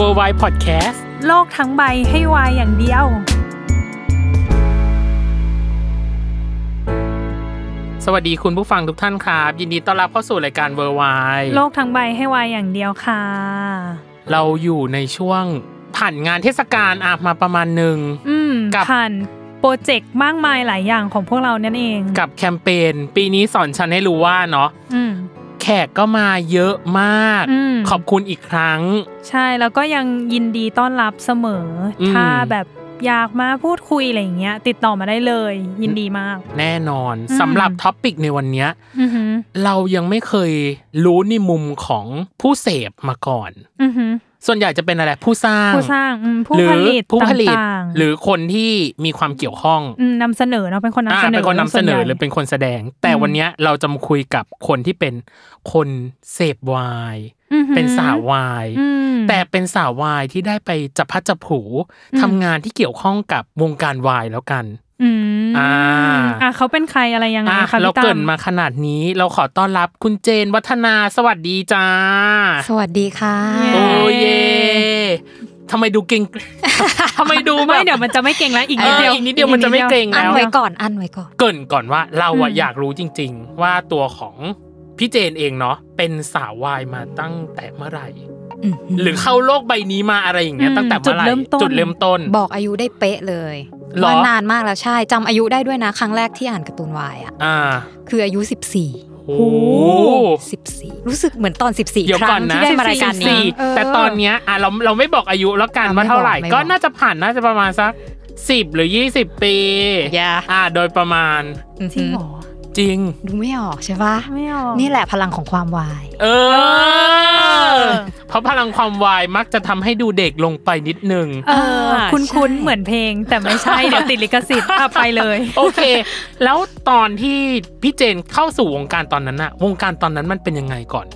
W o r l d w i d e Podcast โลกทั้งใบให้วายอย่างเดียว สวัสดีคุณผู้ฟังทุกท่านครับ ยินดีต้อนรับเข้าสู่รายการ w o r l d w i d e โลกทั้งใบให้วายอย่างเดียวค่ะ เราอยู่ในช่วงผ่านงานเทศกาลอะมาประมาณหนึ่ง อืมกับ ผ่านโปรเจกต์มากมายหลายอย่างของพวกเรานั่นเอง กับแคมเปญปีนี้สอนฉันให้รู้ว่าเนาะอืมแข กก็มาเยอะมากอืมขอบคุณอีกครั้ง ใช่แล้วก็ยังยินดีต้อนรับเสมออมถ้าแบบอยากมาพูดคุยอะไรอย่างเงี้ย ติดต่อมาได้เลย ยินดีมาก แน่นอนอืมสำหรับ topic ในวันเนี้ยอือหือเรายังไม่เคยรู้ในมุมของผู้เสพมาก่อนอือหือ ส่วนใหญ่จะเป็นอะไรผู้สร้างผู้สร้างอืมผู้หรือผลิตผู้ผลิตต่างๆหรือคนที่มีความเกี่ยวข้องมนำเสนอเนาะเป็นคนนำอ่าเสนอเป็นคนนำเสนอส่วใญ่หรือเป็นคนแสดง แต่อืมวันเนี้ยเราจะมาคุยกับคนที่เป็นคนเสพวายอือหือเป็นสาววายอืมแต่เป็นสาววายที่ได้ไปจับพัดจับผูอืมทำงานที่เกี่ยวข้องกับวงการวายแล้วกัน อืมอ่าอะเขาเป็นใครอะไรยังไงอะคะเราพี่ตั้เกริมนมาขนาดนี้ เราขอต้อนรับคุณเจนวัฒนาสวัสดีจ้า สวัสดีค่ะ โอ้เย่ทำไมดูเก่งทำไมดูแบไม่บเดี๋ยวมันจะไม่เก่งแล้วอีกเอนิดอเดียวอีกนิดเดียวมันจะไม่เกรงอันแล้วไว้ก่อนอันไว้ก่อนเกรินก่อนว่าเราอะอืมอยากรู้จริง ๆ ว่าตัวของพี่เจนเองเนาะเป็นสาววายมาตั้งแต่เมื่อไหร่ หรือเข้าโลกใบนี้มาอะไรอย่างเงี้ยตั้งแต่เมื่อไหร่จุดเริ่มต้นจุดเริ่มต้นบอกอายุได้เป๊ะเลยหรอว่านานมากแล้วใช่จำอายุได้ด้วยนะ ครั้งแรกที่อ่านการ์ตูนวายอะอ่าคืออายุ14โอ้14รู้สึกเหมือนตอน14เดี๋ยวคก่อรั้นงนะที่ได้มารายการนี้สี่แต่ตอนเนี้ยอะเราเราไม่บอกอายุแล้วกันอะว่าเท่าไหร่ไม่บอกก็ไม่บอกน่าจะผ่านน่าจะประมาณสักสิบหรือยี่สิบปีอย่าอ่าโดยประมาณจริงเหรอ จริง ดูไม่ออกใช่ปะไม่ออกนี่แหละพลังของความวาย เออ เพราะพลังความวายมักจะทำให้ดูเด็กลงไปนิดนึงเอออ่าคุ้นใช่คุ้นๆเหมือนเพลง แต่ไม่ใช่เดี๋ยวติดลิขสิทธิ์อะไปเลย โอเค แล้วตอนที่พี่เจนเข้าสู่วงการตอนนั้นอะวงการตอนนั้นมันเป็นยังไงก่อน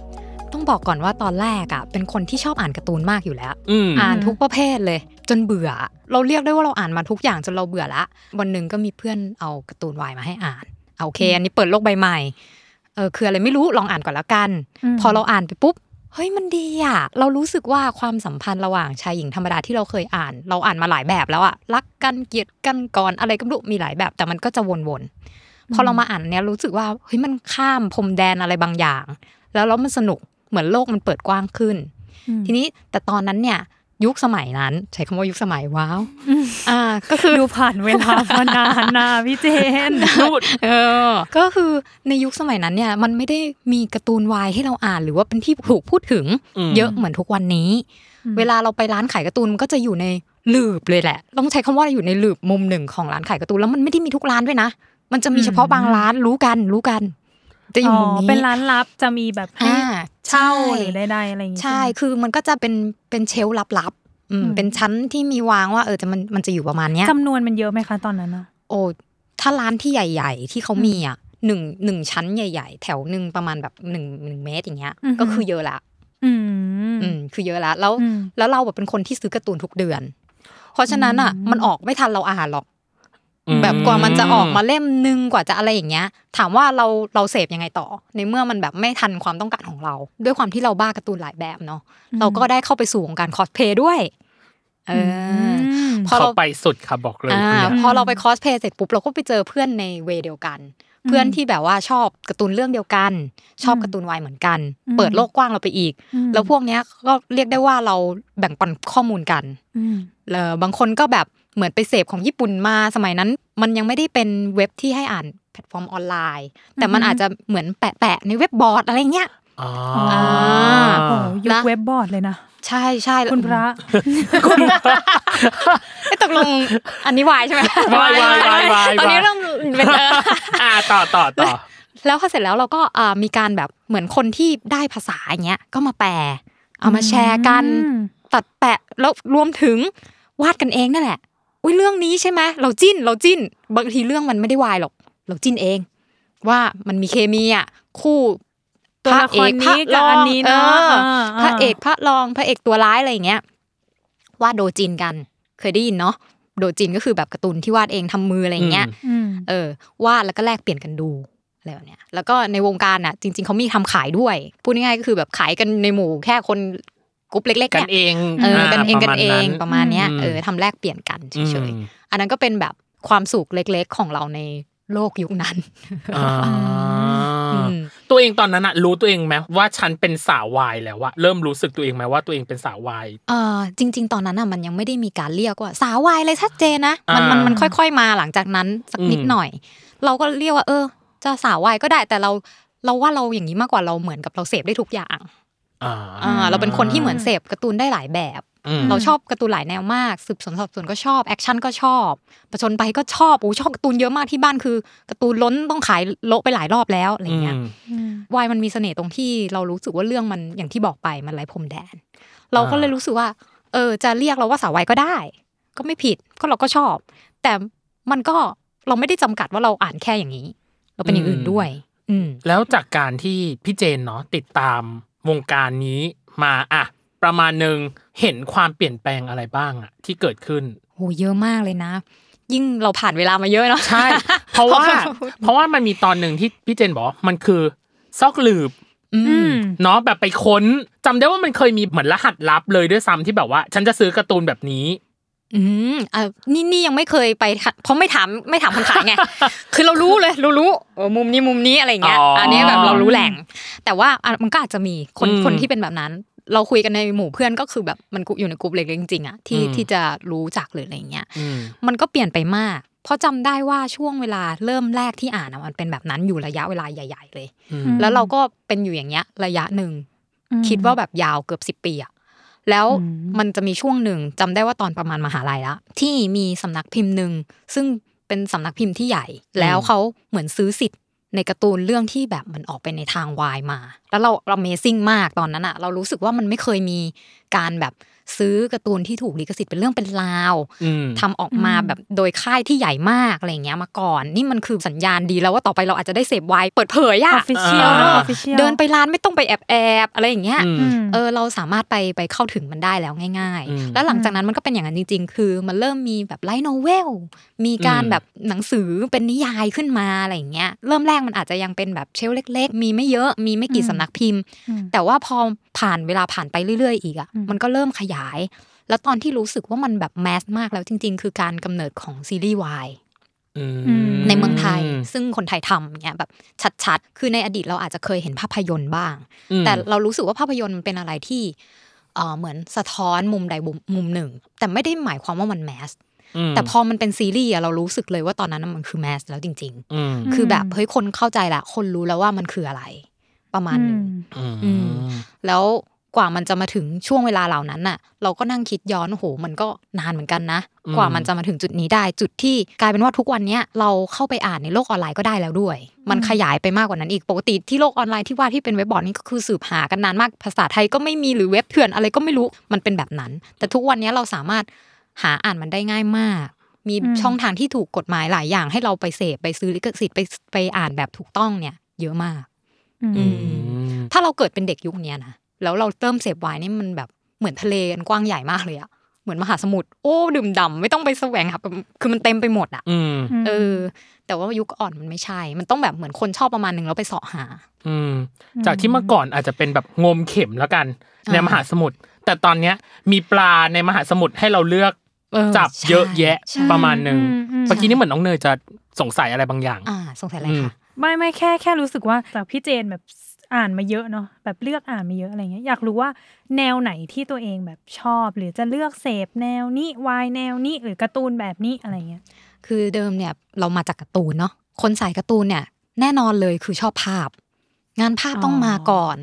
ต้องบอกก่อนว่าตอนแรกอะเป็นคนที่ชอบอ่านการ์ตูนมากอยู่แล้วอืมอ่านทุกประเภทเลย จนเบื่อ เราเรียกได้ว่าเราอ่านมาทุกอย่างจนเราเบื่อละวันหนึ่งก็มีเพื่อนเอาการ์ตูนวายมาให้อ่านเอา โอเค อันนี้เปิดโลกใบใหม่เออคืออะไรไม่รู้ลองอ่านก่อนแล้วกันอืมพอเราอ่านไปปุ๊บเฮ้ยมันดีอะ เรารู้สึกว่าความสัมพันธ์ระหว่างชายหญิงธรรมดาที่เราเคยอ่าน เราอ่านมาหลายแบบแล้วอะรักกันเกลียดกันก่อนอะไรก็ไม่รู้มีหลายแบบ แต่มันก็จะวนๆพอเรามาอ่านเนี้ยรู้สึกว่าเฮ้ยมันข้ามพรมแดนอะไรบางอย่าง แล้วแล้วมันสนุกเหมือนโลกมันเปิดกว้างขึ้น ทีนี้แต่ตอนนั้นเนี่ย ยุคสมัยนั้น ใช้คำว่ายุคสมัยว้าวอ่าก็คือดูผ่านเวลามานานนะพี่เจนดูดเออ ก็คือในยุคสมัยนั้นเนี่ย มันไม่ได้มีการ์ตูนวายให้เราอ่าน หรือว่าเป็นที่ถูกพูดถึงอืมเยอะเหมือนทุกวันนี้อืมเวลาเราไปร้านขายการ์ตูนมันก็จะอยู่ในหลืบเลยแหละ ต้องใช้คำว่าอยู่ในหลืบมุมหนึ่งของร้านขายการ์ตูนแล้วมันไม่ได้มีทุกร้านด้วยนะ มันจะมีเฉพาะบางร้านรู้กันรู้กันจะอยู่มุมนี้เป็นร้านลับจะมีแบบให้อ่า เช่าใช่หรือใดๆอะไรอย่างงี้ใช่ไหมคือมันก็จะเป็นเป็นเชลฟ์ลับๆอืมอืมเป็นชั้นที่มีวางว่าเออจะมันมันจะอยู่ประมาณเนี้ยจำนวนมันเยอะไหมคะตอนนั้นอะโอ้ถ้าร้านที่ใหญ่ ๆ ที่เขามีอะหนึ่งหนึ่งชั้นใหญ่ ๆ แถวหนึ่งประมาณแบบหนึ่งหนึ่งเมตรอย่างเงี้ย ก็คือเยอะละอืมอืมคือเยอะละแล้วอืมแล้วเราแบบเป็นคนที่ซื้อการ์ตูนทุกเดือน เพราะฉะนั้นอะอืมมันออกไม่ทันเราอ่านหรอกอืม แบบกว่ามันจะออกมาเล่มนึงกว่าจะอะไรอย่างเงี้ย ถามว่าเราเราเสพยังไงต่อ ในเมื่อมันแบบไม่ทันความต้องการของเรา ด้วยความที่เราบ้าการ์ตูนหลายแบบเนาะเราก็ได้เข้าไปสู่วงการคอสเพย์ด้วยเอออมพอเขาเราไปสุดค่ะบอกเลยอ่าคนเนี้ยพอเราไปคอสเพลย์เสร็จปุ๊บเราก็ไปเจอเพื่อนใน way เดียวกัน เพื่อนที่แบบว่าชอบการ์ตูนเรื่องเดียวกัน ชอบการ์ตูนวายเหมือนกันอืมเปิดโลกกว้างเราไปอีกอืมแล้วพวกเนี้ยก็เรียกได้ว่าเราแบ่งปันข้อมูลกันอืมเออบางคนก็แบบ เหมือนไปเสพของญี่ปุ่นมาสมัยนั้น มันยังไม่ได้เป็นเว็บที่ให้อ่านแพลตฟอร์มออนไลน์ แต่มันอือฮึอาจจะเหมือนแปะๆในเว็บบอร์ดอะไรเงี้ยอ๋ออ๋ออโอ้ยุคนะเว็บบอร์ดเลยนะใช่ใช่คุณพระไอ้ยตกลงอันนี้วายใช่ไหมวายวายวายวายตอนนี้เริ่มเป็นเอออ่าต่อต่อต่อแล้วพอเสร็จแล้วเราก็อ่ามีการแบบเหมือนคนที่ได้ภาษาอย่างเงี้ยก็มาแปลเอามาแชร์กันอืมตัดแปะแล้วรวมถึงวาดกันเองนั่นแหละ อุ้ยเรื่องนี้ใช่ไหมเราจิ้นเราจิ้น บางทีเรื่องมันไม่ได้วายหรอก เราจิ้นเอง ว่ามันมีเคมีอะคู่ตัวละครนี้กับอันนี้เนอะอออ่าพระเอกพระรองพระเอกตัวร้ายอะไรอย่างเงี้ย วาดโดจินกัน เคยได้ยินเนาะโดจินก็คือแบบการ์ตูนที่วาดเองทำมืออะไรอย่างเงี้ยอืมเออ วาดแล้วก็แลกเปลี่ยนกันดูอะไรแบบเนี้ยแล้วก็ในวงการอะ จริง ๆเขามีทำขายด้วยพูดง่ายๆก็คือแบบขายกันในหมู่แค่คน กลุ่มเล็กๆกันเนี่ยเองเออกันเองปกัระนมาณเองประมาณเนี้ยอืมเออทำแลกเปลี่ยนกันเฉยอืมๆอันนั้นก็เป็นแบบความสุขเล็ก ๆ ของเราในโลกยุคนั้นอ่าอืมตัวเองตอนนั้นอะรู้ตัวเองไหมว่าฉันเป็นสาววายแล้วอะเริ่มรู้สึกตัวเองไหมว่าตัวเองเป็นสาววายเออจริง ๆ ตอนนั้นอะมันยังไม่ได้มีการเรียกว่าสาววายเลยชัดเจนนะมันอ่ามัมันมันค่อย ๆ มาหลังจากนั้นสักนิดอืมหน่อย เราก็เรียกว่า เออ จะสาววายก็ได้แต่เราเราว่าเราอย่างนี้มากกว่าเราเหมือนกับเราเสพได้ทุกอย่าง อ่าอ่าเราเป็นคนที่เหมือนเสพการ์ตูนได้หลายแบบอืมเราชอบการ์ตูนหลายแนวมาก สืบสวนสอบสวนก็ชอบ แอคชั่นก็ชอบผจญภัยก็ชอบโอ้ชอบการ์ตูนเยอะมากที่บ้านคือการ์ตูนล้นต้องขายโละไปหลายรอบแล้วอะไรเงี้ยอืมอืมวายมันมีเสน่ห์ตรงที่เรารู้สึกว่าเรื่องมันอย่างที่บอกไปมันไร้พรมแดน เราก็เลยรู้สึกว่า เออ จะเรียกเราว่าสาววายก็ได้ ก็ไม่ผิดก็เราก็ชอบ แต่มันก็เราไม่ได้จำกัดว่าเราอ่านแค่อย่างนี้ เราเป็นอย่างอื่นด้วย อืมแล้วจากการที่พี่เจนเนาะติดตาม วงการนี้มาอะประมาณหนึ่งเห็นความเปลี่ยนแปลงอะไรบ้างอะที่เกิดขึ้นโหเยอะมากเลยนะ ยิ่งเราผ่านเวลามาเยอะเนาะใช่ เพราะว่าขอบคุณเพราะว่ามันมีตอนหนึ่งที่พี่เจนบอกว่ามันคือซอกหลืบอือืมมเนาะแบบไปค้นจำได้ว่ามันเคยมีเหมือนรหัสลับเลยด้วยซ้ำที่แบบว่า ฉันจะซื้อการ์ตูนแบบนี้ อืมอะนี่นี่ยังไม่เคยไปทะเพราะไม่ถามไม่ถามคนขายไงคือเรารู้เลยเรารู้เออมุมนี้มุมนี้อะไรเงี้ยอ๋ออัอันนี้แบบเรารู้แหล่ง แต่ว่าอะมันก็อาจจะมีคนอืมคนที่เป็นแบบนั้น เราคุยกันในหมู่เพื่อนก็คือแบบมันอยู่ในกลุ่มเล็กๆจริงๆอะที่อืมที่จะรู้จักหรืออะไรเงี้ยอืมมันก็เปลี่ยนไปมากเพราะจำได้ว่าช่วงเวลาเริ่มแรกที่อ่านอะมันเป็นแบบนั้นอยู่ระยะเวลาใหญ่ ๆ เลยอืมอืมแล้วเราก็เป็นอยู่อย่างเงี้ย ระยะหนึ่งคิดว่าแบบยาวเกือบสิบปีอะ แล้วอืมมันจะมีช่วงหนึ่งจำได้ว่าตอนประมาณมหาลัยละที่มีสำนักพิมพ์หนึ่งซึ่งเป็นสำนักพิมพ์ที่ใหญ่ แล้วเขาเหมือนซื้อสิทธิ์ในการ์ตูนเรื่องที่แบบมันออกไปในทางวายมา แล้วเรา amazing มากตอนนั้นอะเรารู้สึกว่ามันไม่เคยมีการแบบ ซื้อการ์ตูนที่ถูกลิขสิทธิ์เป็นเรื่องเป็นราวอืมทำออกมาแบบโดยค่ายที่ใหญ่มากอะไรอย่างเงี้ยมาก่อน นี่มันคือสัญญาณดีแล้วว่าต่อไปเราอาจจะได้เสพวายเปิดเผย official อ่า official เดินไปร้านไม่ต้องไปแอบแอบๆอะไรอย่างเงี้ยอืมอืมเออเราสามารถไปไปเข้าถึงมันได้แล้วง่ายอืมๆแล้วหลังจากนั้นมันก็เป็นอย่างนั้นจริง ๆ คือมันเริ่มมีแบบไลท์โนเวลมีการอืมแบบหนังสือเป็นนิยายขึ้นมาอะไรอย่างเงี้ยเริ่มแรกมันอาจจะยังเป็นแบบเชลฟ์เล็ก ๆ มีไม่เยอะมีไม่กี่อืมสำนักพิมพ์อืมแต่ว่าพอผ่านเวลาผ่านไปเรื่อย ๆ อีกอะอืมมันก็เริ่มขยาย แล้วตอนที่รู้สึกว่ามันแบบแมสมากแล้วจริง ๆ คือการกำเนิดของซีรีส์วายอืมอืมในเมืองไทย ซึ่งคนไทยทำเงี้ยแบบชัดๆ คือในอดีตเราอาจจะเคยเห็นภาพยนตร์บ้างอืมแต่เรารู้สึกว่าภาพยนตร์มันเป็นอะไรที่เอ่อเหมือนสะท้อนมุมใดมุมมุมหนึ่ง แต่ไม่ได้หมายความว่ามันแมสมแต่พอมันเป็นซีรีส์อะเรารู้สึกเลยว่าตอนนั้นน่ะมันคือแมสแล้วจริงอืมๆคือแบบเฮ้ยคนเข้าใจละคนรู้แล้วว่ามันคืออะไร ประมาณหนึ่งอืมอืมแล้ว กว่ามันจะมาถึงช่วงเวลาเหล่านั้นน่ะ เราก็นั่งคิดย้อนโอ้โหมันก็นานเหมือนกันนะอืมกว่ามันจะมาถึงจุดนี้ได้ จุดที่กลายเป็นว่าทุกวันเนี้ยเราเข้าไปอ่านในโลกออนไลน์ก็ได้แล้วด้วย มันขยายไปมากกว่านั้นอีกปกติที่โลกออนไลน์ที่ว่าที่เป็นเว็บบอร์ดนี่ก็คือสืบหากันนานมากภาษาไทยก็ไม่มีหรือเว็บเถื่อนอะไรก็ไม่รู้มันเป็นแบบนั้น แต่ทุกวันเนี้ยเราสามารถหาอ่านมันได้ง่ายมากมีอืมช่องทางที่ถูกกฎหมายหลายอย่างให้เราไปเสพไปซื้อลิขสิทธิ์ไปไปอ่านแบบถูกต้องเนี่ย เยอะมาก อืมอืมถ้าเราเกิดเป็นเด็กยุคเนี้ยนะ แล้วเราเริ่มเสพไวน์นี่มันแบบเหมือนทะเลกันกว้างใหญ่มากเลยอะเหมือนมหาสมุทรโอ้ดื่มด่ำไม่ต้องไปแสวงหาคือมันเต็มไปหมดอะอืมเออ แต่ว่ายุคอ่อนมันไม่ใช่ มันต้องแบบเหมือนคนชอบประมาณหนึ่งแล้วไปเสาะหา อืม จากที่เมื่อก่อนอาจจะเป็นแบบงมเข็มแล้วกันอ่าในมหาสมุทรแต่ตอนเนี้ยมีปลาในมหาสมุทรให้เราเลือกเออจับใช่เยอะแยะใช่ประมาณหนึ่งอืมอืมเมื่อกี้นี่เหมือนน้องเนยจะสงสัยอะไรบางอย่าง อ่า สงสัยอะไรอืมคะไม่ไม่แค่แค่รู้สึกว่าจากพี่เจนแบบ อ่านมาเยอะเนาะแบบเลือกอ่านมาเยอะอะไรเงี้ยอยากรู้ว่าแนวไหนที่ตัวเองแบบชอบ หรือจะเลือกเสพแนวนี้วายแนวนี้หรือการ์ตูนแบบนี้อะไรเงี้ยคือเดิมเนี่ยเรามาจากการ์ตูนเนาะคนสายการ์ตูนเนี่ย แน่นอนเลยคือชอบภาพ งานภาพต้องอ๋อมาก่อน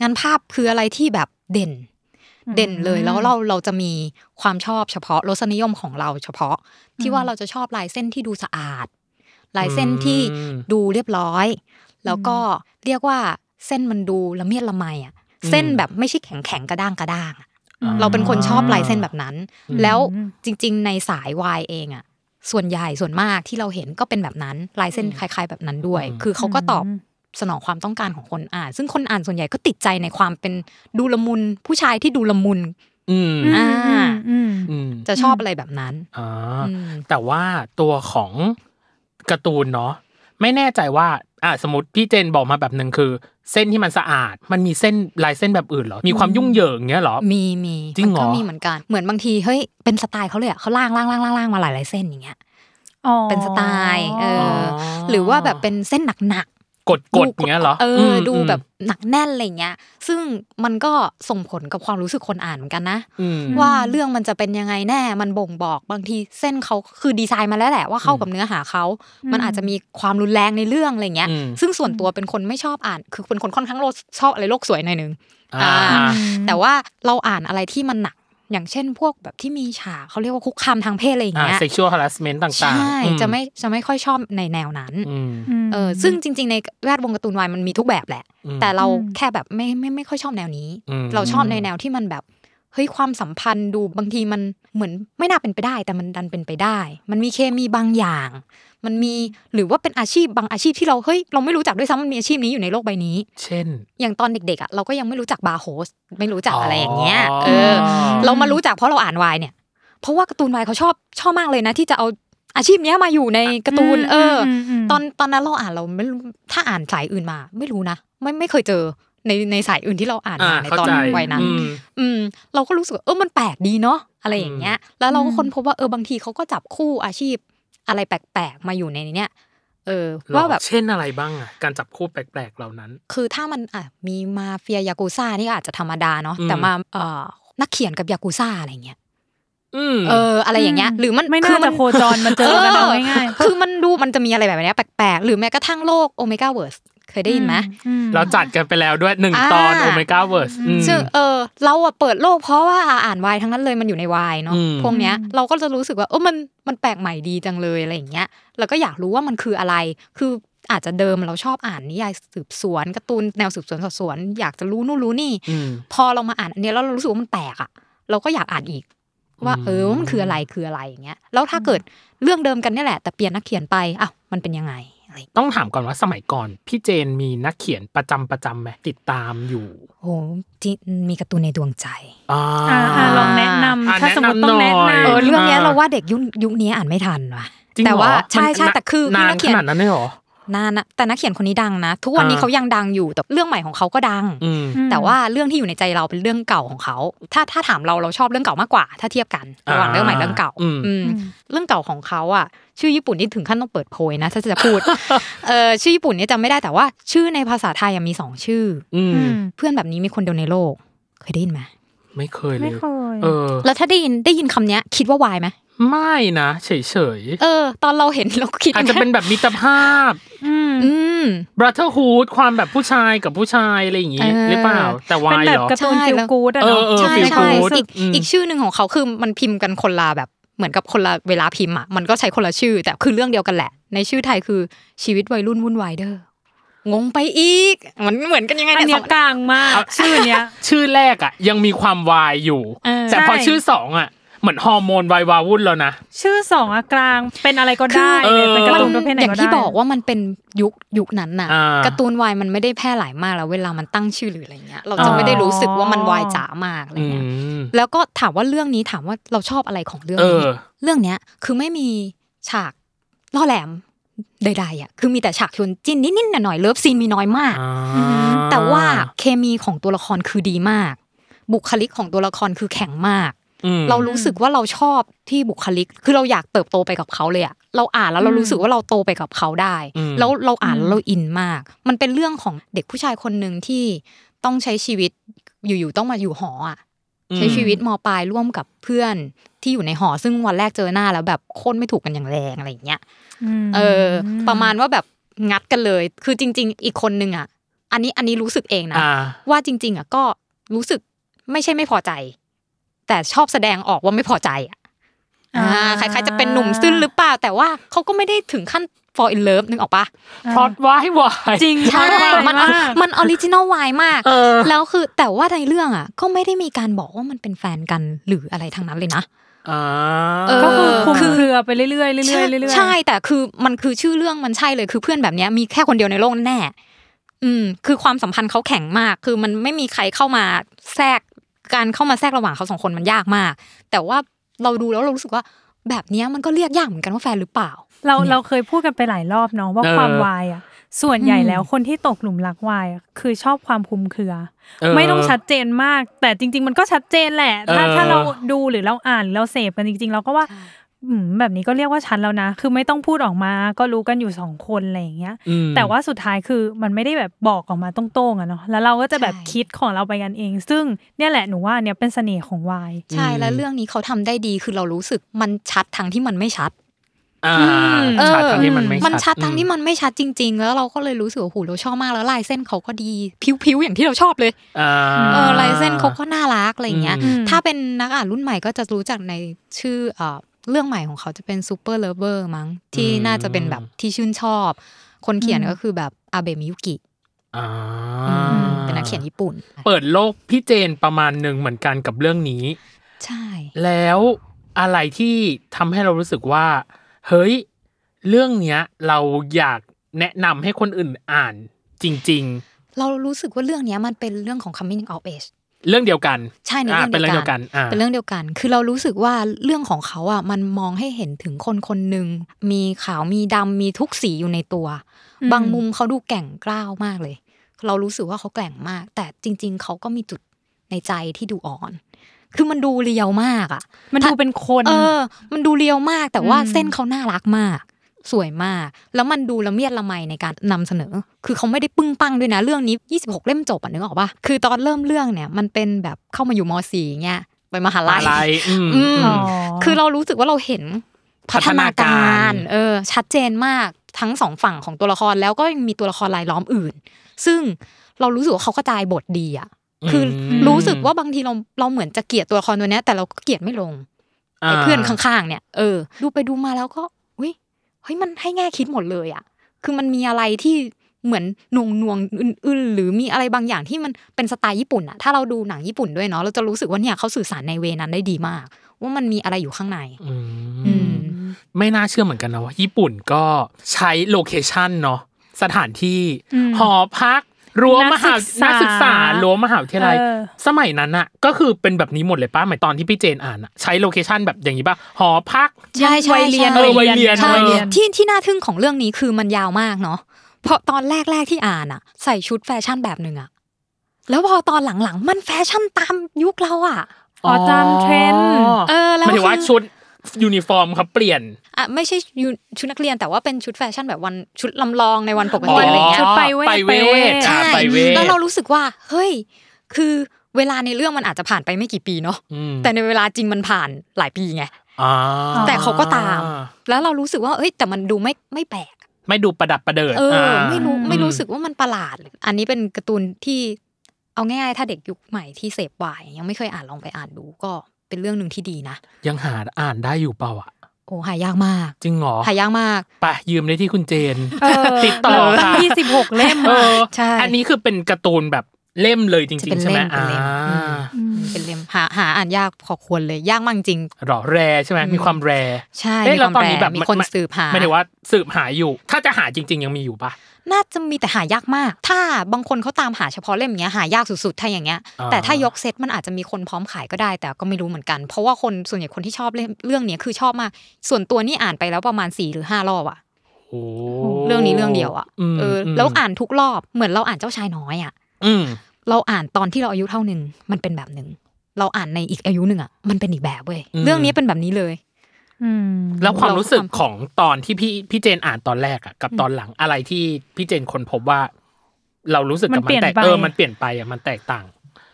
งานภาพคืออะไรที่แบบเด่นอืมเด่นเลยแล้วเราเราจะมีความชอบเฉพาะรสนิยมของเราเฉพาะ ที่ว่าเราจะชอบลายเส้นที่ดูสะอาดลายเส้นที่อืมดูเรียบร้อย แล้วก็เรียกว่า เส้นมันดูละเมียดละไมอะอืมเส้นแบบไม่ใช่แข็งแข็งๆกระด้างกระด้างอะอ่าเราเป็นคนชอบลายเส้นแบบนั้นอืมแล้วจริง ๆ ในสายวายเองอะส่วนใหญ่ส่วนมากที่เราเห็นก็เป็นแบบนั้นลายเส้นคล้ายๆ แบบนั้นด้วย คือเขาก็ตอบสนองความต้องการของคนอ่าน ซึ่งคนอ่านส่วนใหญ่ก็ติดใจในความเป็นดูละมุนผู้ชายที่ดูละมุนอืมอ่าอืมอืมจะชอบอะไรแบบนั้นอ่าอืมแต่ว่าตัวของการ์ตูนเนาะไม่แน่ใจว่า อะสมมติพี่เจนบอกมาแบบหนึ่งคือ เส้นที่มันสะอาด มันมีเส้นลายเส้นแบบอื่นเหรอ มีความยุ่งเหยิงเงี้ยเหรอ มีมีจริงเหรอมันก็มีเหมือนกัน เหมือนบางทีเฮ้ยเป็นสไตล์เขาเลยอะเขาล่างล่างล่างล่างล่างมาหลายหลายๆเส้นอย่างเงี้ยอ๋อเป็นสไตล์เอออหรือว่าแบบเป็นเส้นหนัก กดๆกดเงี้ยเหรอเอออมดูอืมแบบหนักแน่นอะไรเงี้ย ซึ่งมันก็ส่งผลกับความรู้สึกคนอ่านเหมือนกันนะอืมว่าเรื่องมันจะเป็นยังไงแน่มันบ่งบอกบางทีเส้นเขาคือดีไซน์มาแล้วแหละว่าเข้ากับเนื้อหาเขา มันอาจจะมีความรุนแรงในเรื่องอะไรเงี้ยอืมซึ่งส่วนตัวเป็นคนไม่ชอบอ่าน คือเป็นคนค่อนข้างโลกชอบอะไรโลกสวยหน่อยนึงอ่าอ่าแต่ว่าเราอ่านอะไรที่มันหนัก อย่างเช่นพวกแบบที่มีฉากเขาเรียกว่าคุกคามทางเพศอะไรอย่างอ่าเงี้ย sexual harassment ต่างๆ ใช่อืจะไม่จะไม่ค่อยชอบในแนวนั้นอืมมเออซึ่งจริง ๆ ในแวดวงการ์ตูนวายมันมีทุกแบบแหละอืมแต่เราอืมแค่แบบไม่ไม่ไม่ค่อยชอบแนวนี้อืมเราชอบในแนวที่มันแบบ เฮ้ยความสัมพันธ์ดูบางทีมันเหมือนไม่น่าเป็นไปได้ แต่มันดันเป็นไปได้ มันมีเคมีบางอย่าง มันมีหรือว่าเป็นอาชีพบางอาชีพที่เราเฮ้ยเราไม่รู้จักด้วยซ้ำมันมีอาชีพนี้อยู่ในโลกใบนี้ เช่น อย่างตอนเด็กๆอะเราก็ยังไม่รู้จักบาร์โฮสไม่รู้จักอะไรอย่างเงี้ยอ๋อเออ เรามารู้จักเพราะเราอ่านวายเนี่ย เพราะว่าการ์ตูนวายเขาชอบชอบมากเลยนะ ที่จะเอาอาชีพเนี้ยมาอยู่ในการ์ตูน เอออมอืมตอนตอนนั้นเราอ่านเราไม่รู้ถ้าอ่านสายอื่นมา ไม่รู้นะไม่ไม่เคยเจอ ในในสายอื่นที่เราอ่านอ่ามาในเข้าตอนใจวัยนั้นอืมอืม เราก็รู้สึกว่าเออมันแปลกดีเนาะอะไรอย่างเงี้ย แล้วเราก็ค้นพบว่าเออบางทีเขาก็จับคู่อาชีพ อะไรแปลกๆมาอยู่ในเนี้ยเออว่าแบบเช่นอะไรบ้างอะการจับคู่แปลกๆเหล่านั้น คือถ้ามันอะมีมาเฟียยากูซ่านี่ก็อาจจะธรรมดาเนาะอืมแต่มาเอ่อนักเขียนกับยากูซ่าอะไรเงี้ยอืมเอออะไรอย่างเงี้ยหรือมันไม่คืน่ามัจะโคจรมันเจอกันเอาง่ายๆคือมันดูมันจะมีอะไรแบบเนี้ยแปลกๆหรือแม้กระทั่งโลก Omegaverse เค ยได้ยินไหมอืมเราจัดกันไปแล้วด้วยหนึ่งอ่าตอน Omegaverse ซึ่งเออเราอะเปิดโลกเพราะว่าอ่านวายทั้งนั้นเลยมันอยู่ในวายเนาะอืมพวกเนี้ยเราก็จะรู้สึกว่าเออมันมันแปลกใหม่ดีจังเลยอะไรอย่างเงี้ยแล้วก็อยากรู้ว่ามันคืออะไรคืออาจจะเดิมเราชอบอ่านนิยายสืบสวนการ์ตูนแนวสืบสวนสอบสวน อยากจะรู้นู่นรู้นี่อืมพอเรามาอ่านอันเนี้ยแล้วเรารู้สึกว่ามันแปลกอะ เราก็อยากอ่านอีก ว่าอืมเออมันคืออะไรคืออะไรอย่างเงี้ยแล้วถ้าเกิดเรื่องเดิมกันเนี่ยแหละ แต่เปลี่ยนนักเขียนไปอ้าวมันเป็นยังไงอะไร ต้องถามก่อนว่าสมัยก่อน พี่เจนมีนักเขียนประจำประจำไหมติดตามอยู่โอ้จิมีการ์ตูนในดวงใจอ่าอ่าอ่าลองแนะนำอ่าถ้าสมมติต้องแนะแนะนำหน่อยนำเออเรื่องเนี้ยอ่าเราว่าเด็กยุคยุคนี้อ่านไม่ทันว่ะจริงเหรอแต่ว่าใช่มันใช่แต่คือคือนานนักขเขียนนาดนั้นเลยเหรอ นานนะแต่นักเขียนคนนี้ดังนะ ทุกวันนี้อ่าเขายังดังอยู่แต่เรื่องใหม่ของเขาก็ดังอืมแต่ว่าเรื่องที่อยู่ในใจเราเป็นเรื่องเก่าของเขา ถ้าถ้าถามเราเราชอบเรื่องเก่ามากกว่า ถ้าเทียบกันระหว่างอ่าเรื่องใหม่เรื่องเก่าอืมอืมเรื่องเก่าของเขาอะชื่อญี่ปุ่นนี่ถึงขั้นต้องเปิดโพยนะถ้าจะพูดเออชื่อญี่ปุ่นเนี่ยจำไม่ได้แต่ว่า ชื่อในภาษาไทยยังมีสองชื่ออือืมมเพื่อนแบบนี้มีคนเดียวในโลก เคยได้ยินไหมไม่เคยเลไม่ยเคยเออแล้วถ้าได้ยินได้ยินคำเนี้ยคิดว่าวายไหม ไม่นะเฉยเออ ตอนเราเห็นเราก็คิดๆอาจจะเป็นแบบมิตรภาพ อืมอืม brotherhood ความแบบผู้ชายกับผู้ชายอะไรอย่างงี้เออหรือเปล่า แต่วาเป็นยแบเหบรอการ์ตูนใช่ฟิลแล้วกู๊ดอะเออเนาะเออใช่ feel ใช่ good อีกอืมอีกชื่อหนึ่งของเขาคือมันพิมพ์กันคนละแบบเหมือนกับคนละเวลาพิมพ์อะมันก็ใช้คนละชื่อ แต่คือเรื่องเดียวกันแหละ ในชื่อไทยคือชีวิตวัยรุ่นวุ่นวายเด้องงไปอีกมันเหมือนกันยังไงอันเนี่เนี้ยยกลางมาก ชื่อเนี้ย ชื่อแรกอะ ยังมีความวายอยู่เออแต่พอใช่ชื่อสองอะ เหมือนฮอร์โมนวายวาวุ่นแล้วนะ ชื่อสองอะกลางเป็นอะไรก็ได้คือเลยเป็นการ์ตูนประเภทไหนอย่างก็ได้ที่บอกว่ามันเป็นยุคยุคนั้นน่ะอ่าการ์ตูนวายมันไม่ได้แพร่หลายมากแล้ว เวลามันตั้งชื่อหรืออะไรเงี้ย เราจะไม่ได้รู้สึกว่ามันวายจ๋ามากอะไรอืเงี้ยมแล้วก็ถามว่าเรื่องนี้ถามว่าเราชอบอะไรของเรื่องเอนี้อเรื่องเนี้ยคือไม่มีฉากล่อแหลมใดๆอะคือมีแต่ฉากชวนจิ้นนิดๆหน่อยๆ love scene มีน้อยมากอ่าแต่ว่าเคมีของตัวละครคือดีมาก บุคลิกของตัวละครคือแข็งมากอืม เรารู้สึกว่าเราชอบที่บุคลิก คือเราอยากเติบโตไปกับเขาเลยอะเราอ่านแล้วเรารู้สึกว่าเราโตไปกับเขาได้อืมแล้วเราอ่านแล้วเราอินมาก มันเป็นเรื่องของเด็กผู้ชายคนหนึ่งที่ต้องใช้ชีวิตอยู่ๆต้องมาอยู่หออะใช้ชีวิตมปลายร่วมกับเพื่อนที่อยู่ในหอซึ่งวันแรกเจอหน้าแล้วแบบโค่นไม่ถูกกันอย่างแรงอะไรอย่างเงี้ยมเออ ประมาณว่าแบบงัดกันเลย คือจริง ๆ อีกคนนึงอะ อันนี้อันนี้รู้สึกเองนะอ่าว่าจริง ๆอะก็รู้สึกไม่ใช่ไม่พอใจ แต่ชอบแสดงออกว่าไม่พอใจอะอ่าใครๆจะเป็นหนุ่มซึ้นหรือเปล่า แต่ว่าเขาก็ไม่ได้ถึงขั้น fall in love นึกออกปะพลอตวายวายจริงใช่มันมากมัน original วายมากเออแล้วคือแต่ว่าในเรื่องอะ ก็ไม่ได้มีการบอกว่ามันเป็นแฟนกันหรืออะไรทั้งนั้นเลยนะอ่าเออก็คือคุมคือเครือไปเรื่อยๆเรื่อยๆใช่เรื่อยๆใช่ แต่คือมันคือชื่อเรื่องมันใช่เลยคือเพื่อนแบบเนี้ยมีแค่คนเดียวในโลกแน่ๆอืมคือความสัมพันธ์เขาแข็งมาก คือมันไม่มีใครเข้ามาแทรก การเข้ามาแทรกระหว่างเขาสองคนมันยากมาก แต่ว่าเราดูแล้วเรารู้สึกว่าแบบเนี้ยมันก็เรียกยากเหมือนกันว่าแฟนหรือเปล่า เราเราเคยพูดกันไปหลายรอบเนาะว่าเออความวายอะส่วนใหญ่อืมแล้วคนที่ตกหลุมรักวายอะคือชอบความคลุมเครือเออไม่ต้องชัดเจนมาก แต่จริง ๆ มันก็ชัดเจนแหละ ถ้าเออถ้าเราดูหรือเราอ่านหรือเราเสพกันจริง ๆ เราก็ว่าอืม แบบนี้ก็เรียกว่าชัดแล้วนะ คือไม่ต้องพูดออกมา ก็รู้กันอยู่สองคนอะไรอย่างเงี้ยอืมแต่ว่าสุดท้ายคือมันไม่ได้แบบบอกออกมาตรงๆอะเนาะ แล้วเราก็จะแบบใช่คิดของเราไปกันเอง ซึ่งเนี่ยแหละหนูว่าเนี่ยเป็นเสน่ห์ของวายใช่ แล้วเรื่องนี้เขาทำได้ดี คือเรารู้สึกมันชัดทั้งที่มันไม่ชัดอ่าเออชัดทั้งที่มันไม่มันชัดทั้งที่มันไม่ชัดจริง ๆ แล้วเราก็เลยรู้สึกว่าโอ้โหเราชอบมากแล้วลายเส้นเขาก็ดีผิวๆอย่างที่เราชอบเลยอ่าเออลายเส้นเขาก็น่ารักอะไรอย่างเงี้ยอืมถ้าเป็นนักอ่านรุ่นใหม่ก็จะรู้จักในชื่อ เอ่อเรื่องใหม่ของเขาจะเป็น Super Lovers มั้งที่น่าจะเป็นแบบที่ชื่นชอบ คนเขียนก็คือแบบอาเบมิยุกิอ่าเป็นนักเขียนญี่ปุ่น เปิดโลกพี่เจนประมาณหนึ่งเหมือนกันกับเรื่องนี้ ใช่ แล้วอะไรที่ทำให้เรารู้สึกว่า เฮ้ย เรื่องเนี้ย เราอยากแนะนำให้คนอื่นอ่านจริงเรารู้สึกว่าเรื่องเนี้ยมันเป็นเรื่องของ coming of age ๆ เรื่องเดียวกันใช่ในอ่าเรื่องเป็นเรื่องเดีเดียยววกักันนอ่าเป็นเรื่องเดียวกัน คือเรารู้สึกว่าเรื่องของเขาอะมันมองให้เห็นถึงคนคนหนึ่งมีขาวมีดำมีทุกสีอยู่ในตัวอืมบางมุมเขาดูแกร่งกล้าวมากเลย เรารู้สึกว่าเขาแกร่งมาก แต่จริง ๆเขาก็มีจุดในใจที่ดูอ่อน คือมันดูเรียวมากอะ มันดูเป็นคน เออ มันดูเรียวมากแต่ว่าอืมเส้นเขาน่ารักมาก สวยมาก แล้วมันดูละเมียดละไมในการนำเสนอ คือเขาไม่ได้ปึ้งปังด้วยนะ เรื่องนี้ 26 เล่มจบอะนึกออกปะคือตอนเริ่มเรื่องเนี่ยมันเป็นแบบเข้ามาอยู่ม .4 เงี้ยไปมหาลัอะไรยอืมอืมอืมคือเรารู้สึกว่าเราเห็นพัฒนาพัฒนาการการเออชัดเจนมากทั้งสองฝั่งของตัวละครแล้วก็ยังมีตัวละครรายล้อมอื่น ซึ่งเรารู้สึกว่าเขากระจายบทดีอะคืออมรู้สึกว่าบางทีเราเราเหมือนจะเกลียดตัวละครตัวเนี้ยแต่เราก็เกลียดไม่ลงไอ้เพื่อนข้างๆเนี่ยเออดูไปดูมาแล้วก็อุ้ย เฮ้ยมันให้แง่คิดหมดเลยอะคือมันมีอะไรที่เหมือนนวงนวงๆอื่นๆ หรือมีอะไรบางอย่างที่มันเป็นสไตล์ญี่ปุ่นอะถ้าเราดูหนังญี่ปุ่นด้วยเนาะเราจะรู้สึกว่าเนี่ยเขาสื่อสารในเวนั้นได้ดีมาก ว่ามันมีอะไรอยู่ข้างในอืมอืมไม่น่าเชื่อเหมือนกันนะว่าญี่ปุ่นก็ใช้ location เนาะสถานที่อืมหอพัก รั้วมหานันักกศึศึกกษาษารั้วมหาวิทยาลัยเออสมัยนั้นอะก็คือเป็นแบบนี้หมดเลยป้าหมายตอนที่พี่เจนอ่านอะใช้ location แบบอย่างนี้ป่ะหอพักใช่ใช่วัยเรียนใช่เออวัยเรียนใช่วัยเรียนที่ที่น่าทึ่งของเรื่องนี้คือมันยาวมากเนาะเพราะตอนแรกๆที่อ่านอะใส่ชุดแฟชั่นแบบหนึ่งอะแล้วพอตอนหลังๆ มันแฟชั่นตามยุคเราอะอ๋อตามเทรนด์เออแล้วหมายถึงว่าคือชุด ยูนิฟอร์มเขาเปลี่ยนอะไม่ใช่ยูชุดนักเรียนแต่ว่าเป็นชุดแฟชั่นแบบวันชุดลำลองในวันปกติอ๋ออะไรเงี้ยชุด private private private อ่าใช่ private แล้วเรารู้สึกว่า เฮ้ย คือเวลาในเรื่องมันอาจจะผ่านไปไม่กี่ปีเนาะอืมแต่ในเวลาจริงมันผ่านหลายปีไงอ่าแต่เขาก็ตาม แล้วเรารู้สึกว่าเอ้ยแต่มันดูไม่ไม่แปลก ไม่ดูประดักประเดิดเอออาไม่รู้ไม่อืรู้สึกว่ามันประหลาด อันนี้เป็นการ์ตูนที่เอาง่ายๆถ้าเด็กยุคใหม่ที่เสพวายยังไม่เคยอ่านลองไปอ่านดูก็ เป็นเรื่องหนึ่งที่ดีนะ ยังหาอ่านได้อยู่เปล่าอะโอ้หายากมาก จริงเหรอหายากมากไปยืมได้ที่คุณเจนเออติดต่อค่ะยี่สิบหกเล่มเออใช่ อันนี้คือเป็นการ์ตูนแบบ เล่มเลยจจะริเป็งนๆใช่ไหมเล่มเป็นอ่าเล่มอืมเป็นเล่มหาหาอ่านยากพอควรเลยยากมากจริงหรอแรใช่ไหมมีความแรใช่เอ๊ะมีแล้วความตอนนี้แปลแบบมีคนมันสืบหาไม่ได้ว่าสืบหาอยู่ ถ้าจะหาจริง ๆ ยังมีอยู่ปะน่าจะมีแต่หายากมาก ถ้าบางคนเขาตามหาเฉพาะเล่มเนี้ยหายากสุดๆ ถ้าอย่างเงี้ยอ่าแต่ถ้ายกเซตมันอาจจะมีคนพร้อมขายก็ได้ แต่ก็ไม่รู้เหมือนกัน เพราะว่าคนส่วนใหญ่คนที่ชอบเล่มเรื่องเนี้ยคือชอบมาก ส่วนตัวนี่อ่านไปแล้วประมาณ4หรือ5รอบอะโอ้เรื่องนี้เรื่องเดียวอะมเอออมแล้วอ่านทุกรอบเหมือนเราอ่านเจ้าชายน้อยอะอืม เราอ่านตอนที่เราอายุเท่าหนึ่งมันเป็นแบบหนึ่งเราอ่านในอีกอายุหนึ่งอะมันเป็นอีกแบบเว้ยอืมเรื่องนี้เป็นแบบนี้เลยอืมแล้วความเรารู้สึกความของตอนที่พี่พี่เจนอ่านตอนแรกอะกับตอนหลังอะไรที่พี่เจนคนพบว่า เรารู้สึกกับมันเปลี่มันยนแตกไปเออมันเปลี่ยนไปอะมันแตกต่าง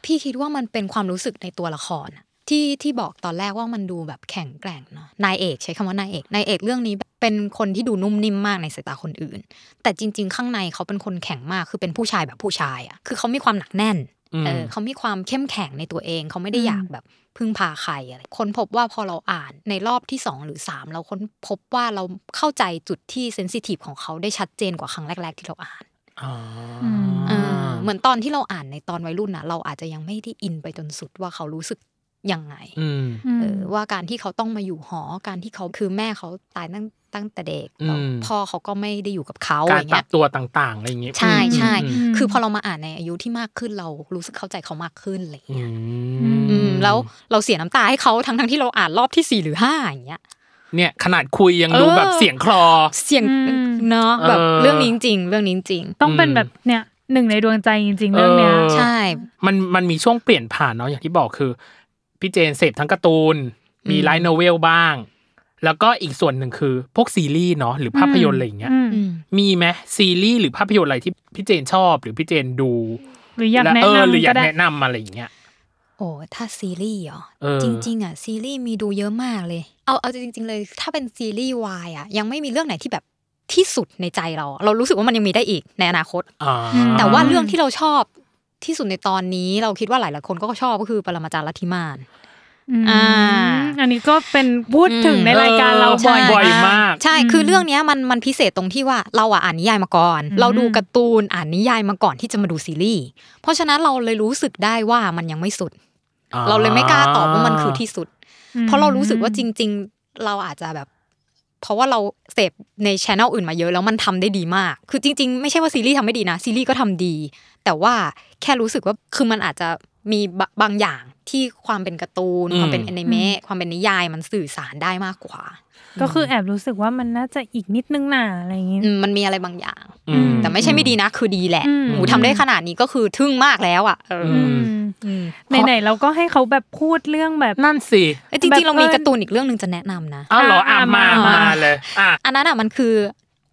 พี่คิดว่ามันเป็นความรู้สึกในตัวละครอะ ที่ที่บอกตอนแรกว่ามันดูแบบแข็งแกร่งเนาะนายเอกใช้คำว่านายเอกนายเอกเรื่องนี้เป็นคนที่ดูนุ่มนิ่มมากในสายตาคนอื่น แต่จริง ๆ ข้างในเขาเป็นคนแข็งมากคือเป็นผู้ชายแบบผู้ชายอะคือเขามีความหนักแน่นอืมเออเขามีความเข้มแข็งในตัวเอง เขาไม่ได้อยากแบบพึ่งพาใครอะไรคนพบว่าพอเราอ่านในรอบที่สองหรือสามเราค้นพบว่าเราเข้าใจจุดที่เซนซิทีฟของเขาได้ชัดเจนกว่าครั้งแรก ๆ ที่เราอ่านอ๋อเออเหมือนตอนที่เราอ่านในตอนวัยรุ่นนะเราอาจจะยังไม่ได้อินไปจนสุดว่าเขารู้สึก ยังไงอืมเออว่าการที่เขาต้องมาอยู่หอการที่เขาคือแม่เขาตายตั้งตั้งแต่เด็กอืมแล้วพ่อเขาก็ไม่ได้อยู่กับเขากาอรย่างปรัเงี้บยตัวต่างๆอะไรอย่างเงี้ยใช่ใช่อืมคือพอเรามาอ่านในอายุที่มากขึ้นเรารู้สึกเข้าใจเขามากขึ้นอะไรอย่างอืเงี้ยมอืมแล้วเราเสียน้ำตาให้เขาทั้งทั้งๆที่เราอ่านรอบที่สี่หรือห้าอย่างเงี้ยเนี่ยขนาดคุยยังดูเออแบบเสียงคลอเสียงอืมเนาะแบบเออเรื่องนี้จริงๆเรื่องนี้จริงต้องเป็นแบบเนี่ยหนึ่งในดวงใจจริง ๆ เรื่องเนี้ยเออใช่ มันมันมีช่วงเปลี่ยนผ่านเนาะอย่างที่บอกคือ พี่เจนเสพทั้งการ์ตูน มีอืมไลท์โนเวลบ้าง แล้วก็อีกส่วนหนึ่งคือ พวกซีรีส์เนาะหรือภาพยนตร์อะไรอย่างเงี้ยอืมอืมมีไหมซีรีส์หรือภาพยนตร์อะไรที่พี่เจนชอบ หรือพี่เจนดู หรืออยากและแนะเออหรือนำอยาก็กได้แนะนำอะไรอย่างเงี้ยโอ้ถ้าซีรีส์เหรอเออจริง ๆอะซีรีส์มีดูเยอะมากเลย เอาเอาจริง ๆ เลย ถ้าเป็นซีรีส์วายอะยังไม่มีเรื่องไหนที่แบบที่สุดในใจเรา เรารู้สึกว่ามันยังมีได้อีกในอนาคตอ่าแต่ว่าเรื่องที่เราชอบ ที่สุดในตอนนี้เราคิดว่าหลายๆคนก็ชอบก็คือปรมาจารย์ลัทธิมานอืมอ่าอันนี้ก็เป็นพูดถึงในรายการเราบ่อยบ่อยมาก ใช่อืมคือเรื่องเนี้ยมันมันพิเศษตรงที่ว่าเราอะอ่านนิยายมาก่อนอืมเราดูการ์ตูนอ่านนิยายมาก่อนที่จะมาดูซีรีส์เพราะฉะนั้นเราเลยรู้สึกได้ว่ามันยังไม่สุด เราเลยไม่กล้าตอบว่ามันคือที่สุด เพราะเรารู้สึกว่าจริง ๆ เราอาจจะแบบ เพราะว่าเราเสพในช anel อื่นมาเยอะแล้วมันทำได้ดีมาก คือจริง ๆ ไม่ใช่ว่าซีรีส์ทำไม่ดีนะซีรีส์ก็ทำดี แต่ว่าแค่รู้สึกว่าคือมันอาจจะมีบะบางอย่างที่ความเป็นการ์ตูนอืมความเป็นแอนิเมะความเป็นนิยายมันสื่อสารได้มากกว่า ก็คือแอบรู้สึกว่ามันน่าจะอีกนิดนึงน่ะอะไรอย่างงี้อืมมันมีอะไรบางอย่างอืมแต่ไม่ใช่ไม่ดีนะ คือดีแหละอืมหมูทำได้ขนาดนี้ก็คือทึ่งมากแล้วอะเออออืมอืมไหนๆเราก็ให้เขาแบบพูดเรื่องแบบนั่นสิเอ้ยจริงๆเรามีการ์ตูนอีกเรื่องหนึ่งจะแนะนำนะอ้าวเหรออะอะมามามาเลยอะอันนั้นอะมันคือ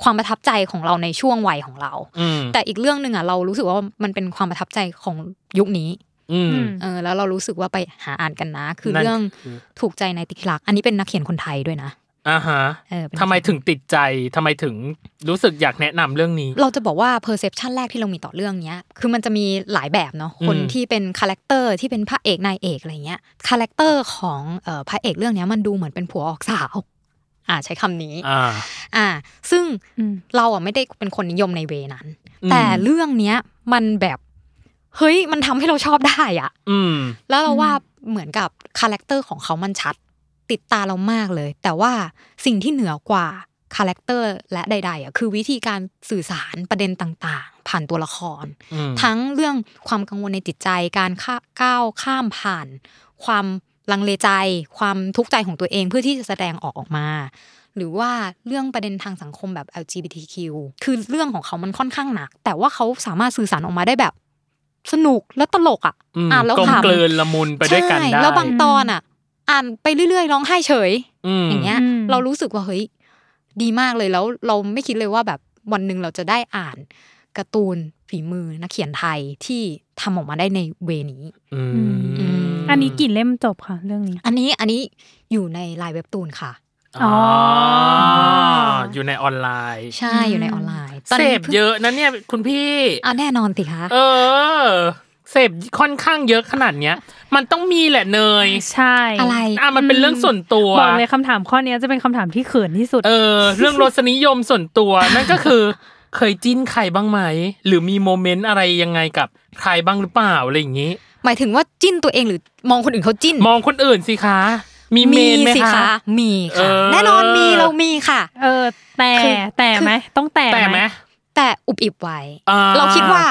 ความประทับใจของเราในช่วงวัยของเราอืมแต่อีกเรื่องหนึ่งอะเรารู้สึกว่ามันเป็นความประทับใจของยุคนี้อืมเออแล้วเรารู้สึกว่าไปหาอ่านกันนะ คือนั่นเรื่องคือถูกใจในติกลัก อันนี้เป็นนักเขียนคนไทยด้วยนะอ่าฮะเออเป็นทำไมถึงติดใจทำไมถึงรู้สึกอยากแนะนำเรื่องนี้ เราจะบอกว่า perception แรกที่เรามีต่อเรื่องเนี้ย คือมันจะมีหลายแบบเนาะอืมคนที่เป็นคาแรคเตอร์ที่เป็นพระเอกนายเอกอะไรเงี้ยคาแรคเตอร์ของเอ่อพระเอกเรื่องเนี้ยมันดูเหมือนเป็นผัวออกสาว อ่าใช้คำนี้อ่าอ่า ซึ่งอืมเราอะไม่ได้เป็นคนนิยมใน way นั้นอืมแต่เรื่องเนี้ยมันแบบเฮ้ยมันทำให้เราชอบได้อะ อืม แล้วเราว่าเหมือนกับคาแรคเตอร์ของเขามันชัด ติดตาเรามากเลย แต่ว่าสิ่งที่เหนือกว่าคาแรคเตอร์และใดๆอะคือวิธีการสื่อสารประเด็นต่างๆ ผ่านตัวละครอืมทั้งเรื่องความกังวลในจิตใจการข้าก้าวข้ามผ่าน ความ ลังเลใจความทุกข์ใจของตัวเองเพื่อที่จะแสดงออกออกมา หรือว่าเรื่องประเด็นทางสังคมแบบ LGBTQ คือเรื่องของเขามันค่อนข้างหนัก แต่ว่าเขาสามารถสื่อสารออกมาได้แบบ สนุกและตลกอะอืมอ่านแล้วกลมขำกลืนละมุนไปด้วยกันใช่ได้แล้วบางตอนอะ อ่านไปเรื่อยๆร้องไห้เฉยมอย่างเงี้ยอืมเรารู้สึกว่าเฮ้ยดีมากเลยแล้ว เราไม่คิดเลยว่าแบบวันหนึ่งเราจะได้อ่านการ์ตูนฝีมือนักเขียนไทยที่ทำออกมาได้ในเวนี้ อืม อืมอันนี้กี่เล่มจบค่ะเรื่องนี้ อันนี้อันนี้อยู่ในไลน์เว็บตูนค่ะอ๋อออยู่ในออนไลน์ ใช่อยู่ในออนไลน์ตนเสนี้พเยอะนะเนี่ยคุณพี่อะแน่นอนสิคะเออเสพค่อนข้างเยอะขนาดเนี้ย มันต้องมีแหละเนย ใช่ อะไร อะมันเป็นเรื่องส่วนตัวบอกเลยคำถามข้อเนี้ยจะเป็นคำถามที่เขินที่สุด เออ เรื่องรสนิยมส่วนตัวนั่นก็คือ เคยจิ้นใครบ้างไหม หรือมีโมเมนต์อะไรยังไงกับใครบ้างหรือเปล่าอะไรอย่างนี้ หมายถึงว่าจิ้นตัวเองหรือมองคนอื่นเขาจิ้น มองคนอื่นสิคะ มีเมนไหมสิคะ มีค่ะเออแน่นอนมีเรามีค่ะ เออ แต่คือแต่คือไหมต้องแต่แต่ไหมแต่อุบอิบไว้อ่าเราคิดว่า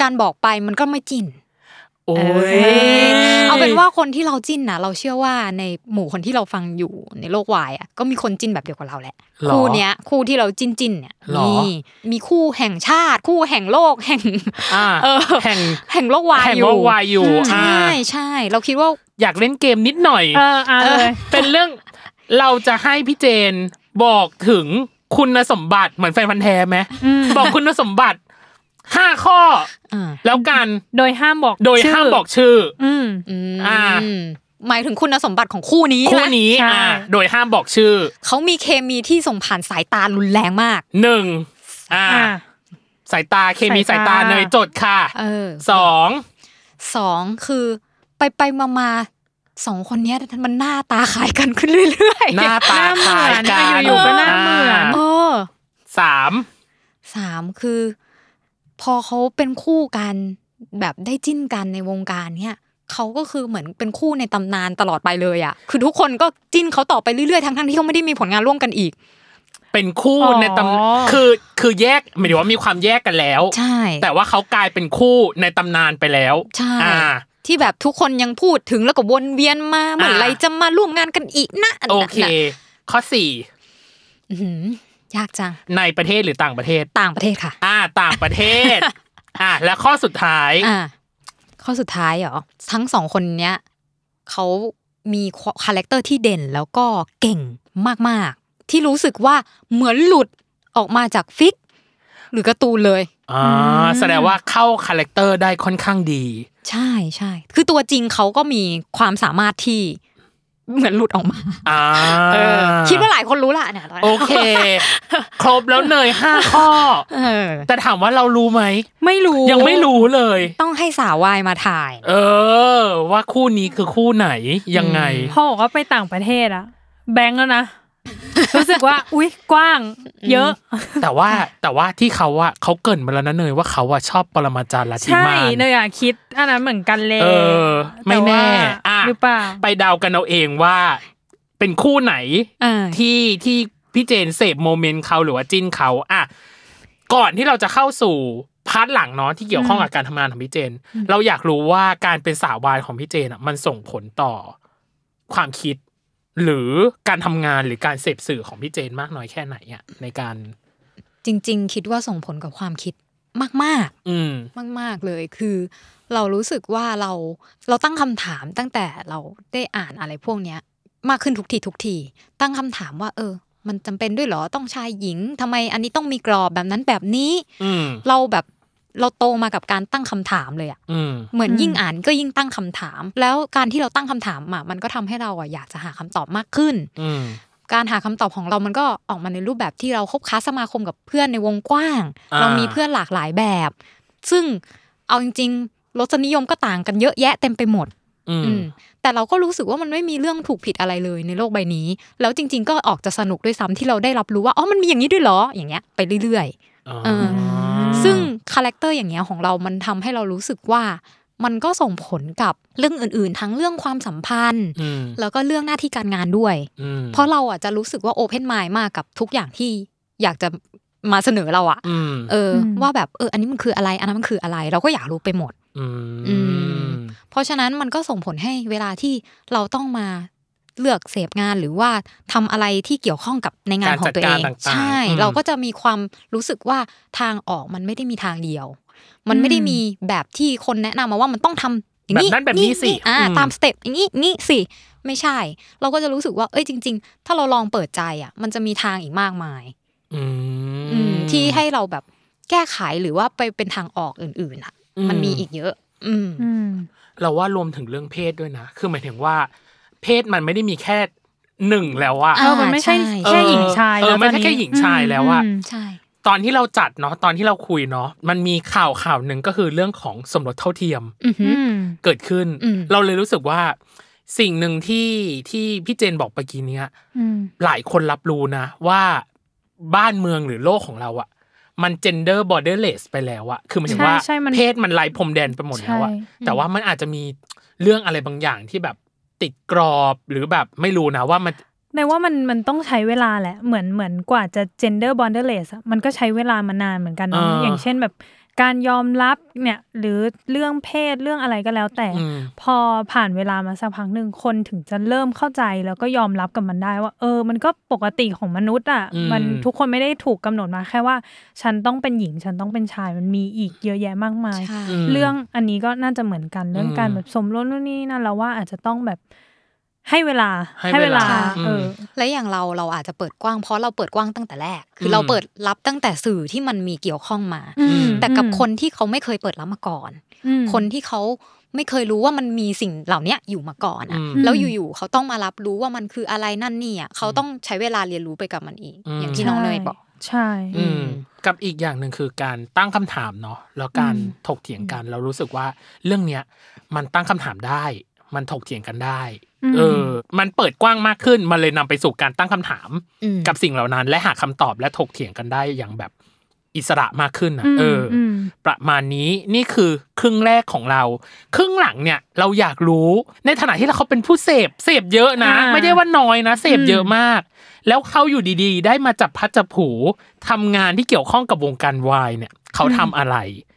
การบอกไปมันก็ไม่จิ้น โอ้ยเออเอาเป็นว่าคนที่เราจิ้นนะเราเชื่อว่าในหมู่คนที่เราฟังอยู่ในโลกวายอะก็มีคนจิ้นแบบเดียวกับเราแหละหรอคู่เนี้ย คู่ที่เราจิ้นจิ้นๆเนี่ยหรอมีมีคู่แห่งชาติ คู่แห่งโลกแห่งอ่าเออแห่งแห่งโลกวายแห่งอยู่โลกวายอยู่ใช่อ่าใช่เราคิดว่าอยากเล่นเกมนิดหน่อยเอออะเลยเป็นเรื่องเราจะให้พี่เจนบอกถึงคุณสมบัติเหมือนแฟนพันธ์แท้ไหมบอกคุณสมบัติ ห้าข้ออ่าแล้วกันโดยห้ามบอก โดยชื่ห้ามบอกชื่ออืมอืมอ่าหมายถึงคุณสมบัติของคู่นี้คู่ใช่ไหมนี้ใช่อ่าโดยห้ามบอกชื่อ เขามีเคมีที่ส่งผ่านสายตารุนแรงมากหนึ่งอ่าอะสายตาเคมีสาสายยตาตาเนยจดค่ะเออสองสองคือไปไปมามาสองคนเนี้ยมันหน้าตาขายกันขึ้นเรื่อยๆหน้าตาคล้ายกันอยู่ๆก็หน้าเหมือนเออสามสามคือ พอเขาเป็นคู่กันแบบได้จิ้นกันในวงการเนี้ยเขาก็คือเหมือนเป็นคู่ในตำนานตลอดไปเลยอะ คือทุกคนก็จิ้นเขาต่อไปเรื่อยๆทั้งๆที่เขาไม่ได้มีผลงานร่วมกันอีก เป็นคู่อ๋อในตำคือคือแยกหมายถึงว่ามีความแยกกันแล้ว ใช่ แต่ว่าเขากลายเป็นคู่ในตำนานไปแล้ว ใช่อ่าที่แบบทุกคนยังพูดถึงแล้วก็วนเวียนมาเมื่อไหรอ่าจะมาร่วมงานกันอีกนะโอเคน่ะข้อสี่อื้อหือ ยากจัง ในประเทศหรือต่างประเทศ ต่างประเทศค่ะ อ่า ต่างประเทศ อ่าและข้อสุดท้าย อ่า ข้อสุดท้ายเหรอ ทั้งสองคนเนี้ยเขามีคาแรคเตอร์ที่เด่นแล้วก็เก่งมากๆ ที่รู้สึกว่าเหมือนหลุดออกมาจาก fic หรือการ์ตูนเลยอ่าแสดงว่าเข้าคาแรคเตอร์ได้ค่อนข้างดี ใช่ใช่ คือตัวจริงเขาก็มีความสามารถที่ เหมือนหลุดออกมาอ่าเออคิดว่าหลายคนรู้ละเนี่ยตอนนี้โอเค ครบแล้วเนยห้าข้อเออแต่ถามว่าเรารู้ไหม ไม่รู้ ยังไม่รู้เลย ต้องให้สาววายมาถ่าย เออ ว่าคู่นี้คือคู่ไหนยังไงพอบอกว่าไปต่างประเทศอะแบงก์แล้วนะ รู้สึกว่า อุ๊ยกว้าง เยอะ แต่ว่าแต่ว่าที่เขาอะเขาเกรินมาแล้วนะเนยว่าเขาอะชอบปรมาจารย์ลัทธิใช่มานเนยอะคิดอันนั้นเหมือนกันเลยเออ ไม่แน่ต่ว่าอะหรือเปล่าไปเดากันเอาเองว่า เป็นคู่ไหนอ่าที่ที่พี่เจนเสพโมเมนต์เขาหรือว่าจิ้นเขาอะก่อนที่เราจะเข้าสู่พาร์ทหลังเนาะที่เกี่ยวข้องกับการทำงานของพี่เจน เราอยากรู้ว่าการเป็นสาววายของพี่เจนอะมันส่งผลต่อความคิด หรือการทำงานหรือการเสพสื่อของพี่เจนมากน้อยแค่ไหนอะในการ จริง ๆ คิดว่าส่งผลกับความคิดมากๆอืมมากๆเลยคือ เรารู้สึกว่าเราเราตั้งคำถามตั้งแต่เราได้อ่านอะไรพวกเนี้ย มากขึ้นทุกทีทุกที ตั้งคำถามว่า เออ มันจำเป็นด้วยเหรอต้องชายหญิงทำไมอันนี้ต้องมีกรอบแบบนั้นแบบนี้อืมเราแบบ เราโตมากับการตั้งคำถามเลยอะอืมเหมือนอืมยิ่งอ่านก็ยิ่งตั้งคำถาม แล้วการที่เราตั้งคำถามอะมันก็ทำให้เราอะอยากจะหาคำตอบมากขึ้นอืมการหาคำตอบของเรามันก็ออกมาในรูปแบบที่เราคบค้าสมาคมกับเพื่อนในวงกว้างอ่าเรามีเพื่อนหลากหลายแบบ ซึ่งเอาจริงๆรสนิยมก็ต่างกันเยอะแยะเต็มไปหมด อืมอืมแต่เราก็รู้สึกว่ามันไม่มีเรื่องถูกผิดอะไรเลยในโลกใบนี้ แล้วจริง ๆ ก็ออกจะสนุกด้วยซ้ำที่เราได้รับรู้ว่าอ๋อมันมีอย่างนี้ด้วยเหรออย่างเงี้ยไปเรื่อยอ๋อเออ ซึ่งคาแรคเตอร์อย่างเงี้ยของเรามันทำให้เรารู้สึกว่ามันก็ส่งผลกับเรื่องอื่น ๆ ทั้งเรื่องความสัมพันธ์อืมแล้วก็เรื่องหน้าที่การงานด้วยอืมเพราะเราอะจะรู้สึกว่า open mind มากกับทุกอย่างที่อยากจะมาเสนอเราอะอืมเอออมว่าแบบเออ อันนี้มันคืออะไร อันนั้นมันคืออะไร เราก็อยากรู้ไปหมด อือืมเพราะฉะนั้นมันก็ส่งผลให้เวลาที่เราต้องมา เลือกเสพงานหรือว่าทำอะไรที่เกี่ยวข้องกับในงานของตัวเองการจัดการต่างๆใช่อืมเราก็จะมีความรู้สึกว่าทางออกมันไม่ได้มีทางเดียว มันไม่ได้มีแบบที่คนแนะนำมาว่ามันต้องทำอย่างนี้แบบนั้นแบบนี้สิอ่าอืมตามสเต็ปอย่างนี้นี้สิไม่ใช่ เราก็จะรู้สึกว่าเอ้ยจริง ๆ ถ้าเราลองเปิดใจอะ มันจะมีทางอีกมากมาย อือืมที่ให้เราแบบแก้ไขหรือว่าไปเป็นทางออกอื่นๆอะ มันมีอีกเยอะ อืมอืมเราว่ารวมถึงเรื่องเพศด้วยนะ คือหมายถึงว่า เพศมันไม่ได้มีแค่หนึ่งแล้วอะอ่าเออมันไม่ใช่ใช่แค่หญิงชายเออแล้วไม่ตอนใช่นี้แค่หญิงชายแล้วอะมใช่ตอนที่เราจัดเนาะตอนที่เราคุยเนาะมันมีข่าวข่าวหนึ่งก็คือเรื่องของสมรสเท่าเทียมอือหือือมเกิดขึ้นอืมเราเลยรู้สึกว่าสิ่งหนึ่งที่ที่พี่เจนบอกเมื่อกี้เนี้ยอืมหลายคนรับรู้นะ ว่าบ้านเมืองหรือโลกของเราอะมัน gender borderless ไปแล้วอะคือหมายถึงว่าใช่ใช่มันเพศมันไร้พรมแดนไปหมดแล้วอะใช่แต่ว่ามันอาจจะมีเรื่องอะไรบางอย่างที่แบบ ติดกรอบหรือแบบไม่รู้นะว่ามันในว่ามันมันต้องใช้เวลาแหละเหมือนเหมือนกว่าจะ gender borderless อะมันก็ใช้เวลามานานเหมือนกันเนาะอ่าอย่างเช่นแบบ การยอมรับเนี่ยหรือเรื่องเพศเรื่องอะไรก็แล้วแต่อืมพอผ่านเวลามาสักพักหนึ่งคนถึงจะเริ่มเข้าใจแล้วก็ยอมรับกับมันได้ว่า เออ มันก็ปกติของมนุษย์อะอืมมันทุกคนไม่ได้ถูกกำหนดมาแค่ว่า ฉันต้องเป็นหญิงฉันต้องเป็นชายมันมีอีกเยอะแยะมากมายใช่มเรื่องอันนี้ก็น่าจะเหมือนกันเรื่องอืมการแบบสมรสนู่นนี่นั่นเราว่าอาจจะต้องแบบ ให้เวลาให้เวลาเออและอย่างเราเราอาจจะเปิดกว้างเพราะเราเปิดกว้างตั้งแต่แรก คืออมเราเปิดรับตั้งแต่สื่อที่มันมีเกี่ยวข้องมาอืมแต่กับอืมคนที่เขาไม่เคยเปิดรับมาก่อนอืมคนที่เขาไม่เคยรู้ว่ามันมีสิ่งเหล่าเนี้ยอยู่มาก่อนอะอืมแล้วอยู่ๆเขาต้องมารับรู้ว่ามันคืออะไรนั่นนี่อะเขาต้องใช้เวลาเรียนรู้ไปกับมันอีกอืมอย่างที่น้องเนยบอกใช่อืมกับอีกอย่างหนึ่งคือการตั้งคำถามเนาะแล้วการอืมถกเถียงกัน เรารู้สึกว่าเรื่องเนี้ยมันตั้งคำถามได้ มันถกเถียงกันได้ม เออ มันเปิดกว้างมากขึ้น มันเลยนำไปสู่การตั้งคำถามอืมกับสิ่งเหล่านั้น และหาคำตอบและถกเถียงกันได้อย่างแบบอิสระมากขึ้นนะมเอออมประมาณนี้นี่คือครึ่งแรกของเรา ครึ่งหลังเนี่ย เราอยากรู้ในฐานะที่เราเขาเป็นผู้เสพเสพเยอะนะอ่าไม่ได้ว่าน้อยนะเสพอืมเยอะมาก แล้วเขาอยู่ดีๆ ได้มาจับพัดจับผูทำงานที่เกี่ยวข้องกับวงการวายเนี่ย เขาทำอะไรอืม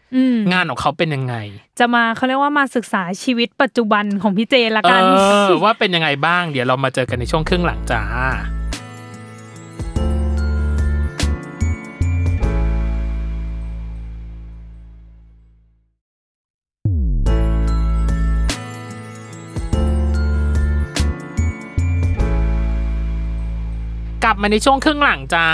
งานของเขาเป็นยังไง จะมาเขาเรียกว่ามาศึกษาชีวิตปัจจุบันของพี่เจนละเอกันอว่าเป็นยังไงบ้าง เดี๋ยวเรามาเจอกันในช่วงครึ่งหลังจ้า กลับมาในช่วงครึ่งหลังจ้า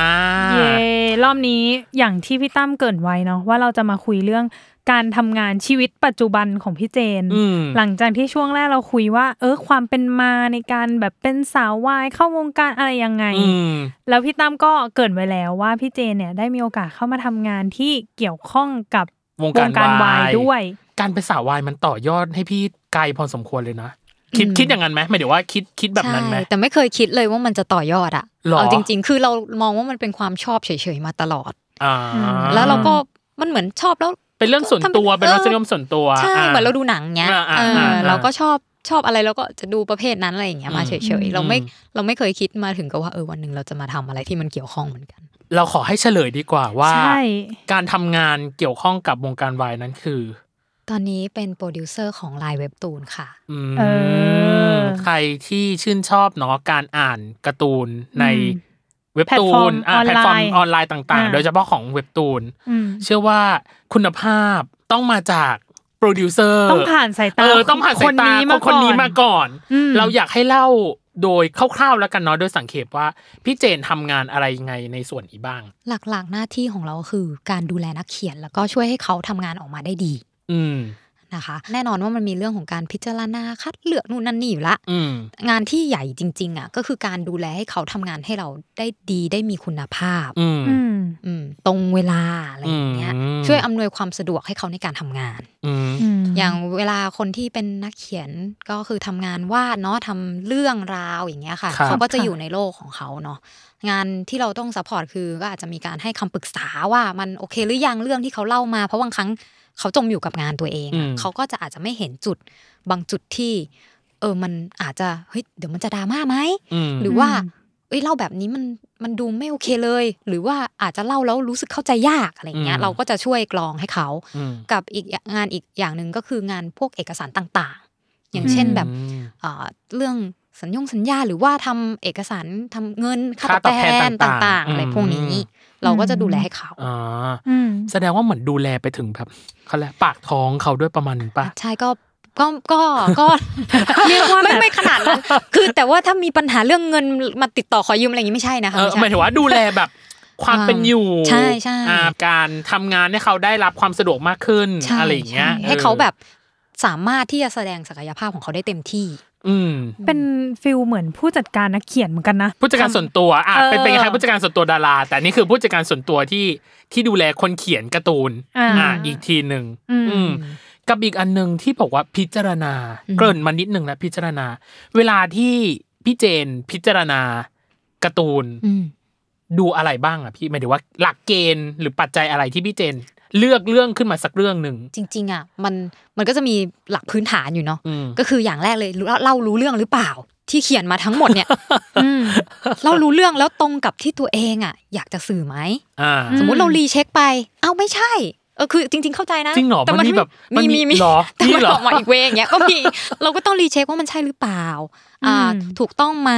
เย่รอบนี้อย่างที่พี่ตั้มเกรินไว้เนาะว่าเราจะมาคุยเรื่องการทำงานชีวิตปัจจุบันของพี่เจนอืมหลังจากที่ช่วงแรกเราคุยว่า เออความเป็นมาในการแบบเป็นสาววายเข้าวงการอะไรยังไงอืมแล้วพี่ตั้มก็เกรินไว้แล้วว่าพี่เจนเนี่ยได้มีโอกาสเข้ามาทำงานที่เกี่ยวข้องกับวงการวายด้วย การเป็นสาววายมันต่อยอดให้พี่ไกลพอสมควรเลยนะ คิดอืมคิดอย่างนั้นไหมหมายถึงว่าคิดคิดแบบนั้นไหมใช่แต่ไม่เคยคิดเลยว่ามันจะต่อยอดอะหรอเอาจริง ๆ คือเรามองว่ามันเป็นความชอบเฉยๆมาตลอดอ่าแล้วเราก็มันเหมือนชอบแล้ว เป็นเรื่องส่วนตัวทำเป็นรสนิยมส่วนตัวใช่อ่าเหมือนเราดูหนังเงี้ยอ่าอ่าเอออ่าเราก็ชอบชอบอะไรเราก็จะดูประเภทนั้นอะไรอย่างเงี้ยมาอืมเฉยอืมๆเราไม่เราไม่เคยคิดมาถึงกับว่าเออวันหนึ่งเราจะมาทำอะไรที่มันเกี่ยวข้องเหมือนกัน เราขอให้เฉลยดีกว่าว่าใช่การทำงานเกี่ยวข้องกับวงการวายนั้นคือ ตอนนี้เป็นโปรดิวเซอร์ของไลน์เว็บตูนค่ะอืมเออใครที่ชื่นชอบเนาะการอ่านการ์ตูนในอืมเว็บตูนอ่าแพแพลลตตฟฟออร์ร์มมออนไลน์ต่างอ่าๆโดยเฉพาะของเว็บตูนอืมเชื่อว่าคุณภาพต้องมาจากโปรดิวเซอร์ต้องผ่านสายตาเออต้องผ่านสายตาของคนนี้มาก่อนอืมเราอยากให้เล่าโดยคร่าวๆแล้วกันเนาะโดยสังเขปว่าพี่เจนทำงานอะไรยังไงในส่วนนี้บ้าง หลักๆหน้าที่ของเราคือการดูแลนักเขียนแล้วก็ช่วยให้เขาทำงานออกมาได้ดี อืมนะคะแน่นอนว่ามันมีเรื่องของการพิจารณาคัดเลือกนู่นนั่นนี่อยู่ละอืมงานที่ใหญ่จริง ๆอะก็คือการดูแลให้เขาทำงานให้เราได้ดีได้มีคุณภาพอืมอืมอืมตรงเวลาอะไรอย่างเงี้ยอืมช่วยอำนวยความสะดวกให้เขาในการทำงานอืมอืมอย่างเวลาคนที่เป็นนักเขียนก็คือทำงานวาดเนาะทำเรื่องราวอย่างเงี้ยค่ะครับเขาก็จะค่ะอยู่ในโลกของเขาเนาะงานที่เราต้อง support คือก็อาจจะมีการให้คำปรึกษาว่ามันโอเคหรือยังเรื่องที่เขาเล่ามาเพราะบางครั้ง เขาจมอยู่กับงานตัวเองอะเขาก็จะอาจจะไม่เห็นจุดบางจุดที่ เออมันอาจจะเฮ้ยเดี๋ยวมันจะดราม่าไหมอืมหรือว่าเอ้ยเล่าแบบนี้มันมันดูไม่โอเคเลย หรือว่าอาจจะเล่าแล้วรู้สึกเข้าใจยากอะไรเงี้อืยมเราก็จะช่วยกรองให้เขาอืมกับอีกงานอีกอย่างหนึ่งก็คืองานพวกเอกสารต่างๆ อย่างเช่นแบบอืมเอ่อเรื่อง สัญญงสัญญาหรือว่าทำเอกสารทำเงินค่าค่าตอบตอบแทแทนนต่างๆต่างๆอะไรอืมพวกนี้ เราก็จะดูแลให้เขาอ่าอืมแสดงว่าเหมือนดูแลไปถึงแบบเขาแหละปากท้องเขาด้วยประมาณนึงปะใช่ก็ก็ก็ก็เรียกว่าไม่ไม่ขนาดนั้นคือแต่ว่าถ้ามีปัญหาเรื่องเงินมาติดต่อขอยืมอะไรอย่างนี้ไม่ใช่นะคะเออไม่ใช่หมายถึงว่าดูแลแบบความอ่าเป็นอยู่ใช่ใช่อ่าการทำงานให้เขาได้รับความสะดวกมากขึ้นใช่อะไรอย่างเงี้ยใช่ให้เขาแบบสามารถที่จะแสดงศักยภาพของเขาได้เต็มที่ อืมเป็นฟิลเหมือนผู้จัดการนักเขียนเหมือนกันนะผู้จัดการส่วนตัวอะเออเป็นเป็นคล้ายๆผู้จัดการส่วนตัวดารา แต่นี่คือผู้จัดการส่วนตัวที่ที่ดูแลคนเขียนการ์ตูนอ่าอีกทีหนึ่งอืมอืมกับอีกอันหนึ่งที่บอกว่าพิจารณาอืมเกริ่นมานิดหนึ่งแล้วพิจารณา เวลาที่พี่เจนพิจารณาการ์ตูนอืมดูอะไรบ้างอะพี่หมายถึงว่าหลักเกณฑ์หรือปัจจัยอะไรที่พี่เจน เลือกเรื่องขึ้นมาสักเรื่องหนึ่งจริง ๆอะมันมันก็จะมีหลักพื้นฐานอยู่เนาะอืมก็คืออย่างแรกเลยรู้เล่ารู้เรื่องหรือเปล่า ที่เขียนมาทั้งหมดเนี่ยอืมเล่ารู้เรื่องแล้วตรงกับที่ตัวเองอะ อยากจะสื่อไหมอ่าอืสมมุติเรารีเช็คไป เอ้าไม่ใช่ เออคือจริง ๆเข้าใจนะจริงเหรอแต่มันมีแบบมันมีมีมีมีเหรอแต่มีมันเหรอออกมาอีกเวย์อย่างเงี้ยก็มีเราก็ต้องรีเช็คว่ามันใช่หรือเปล่า อ่าอืมถูกต้องไหม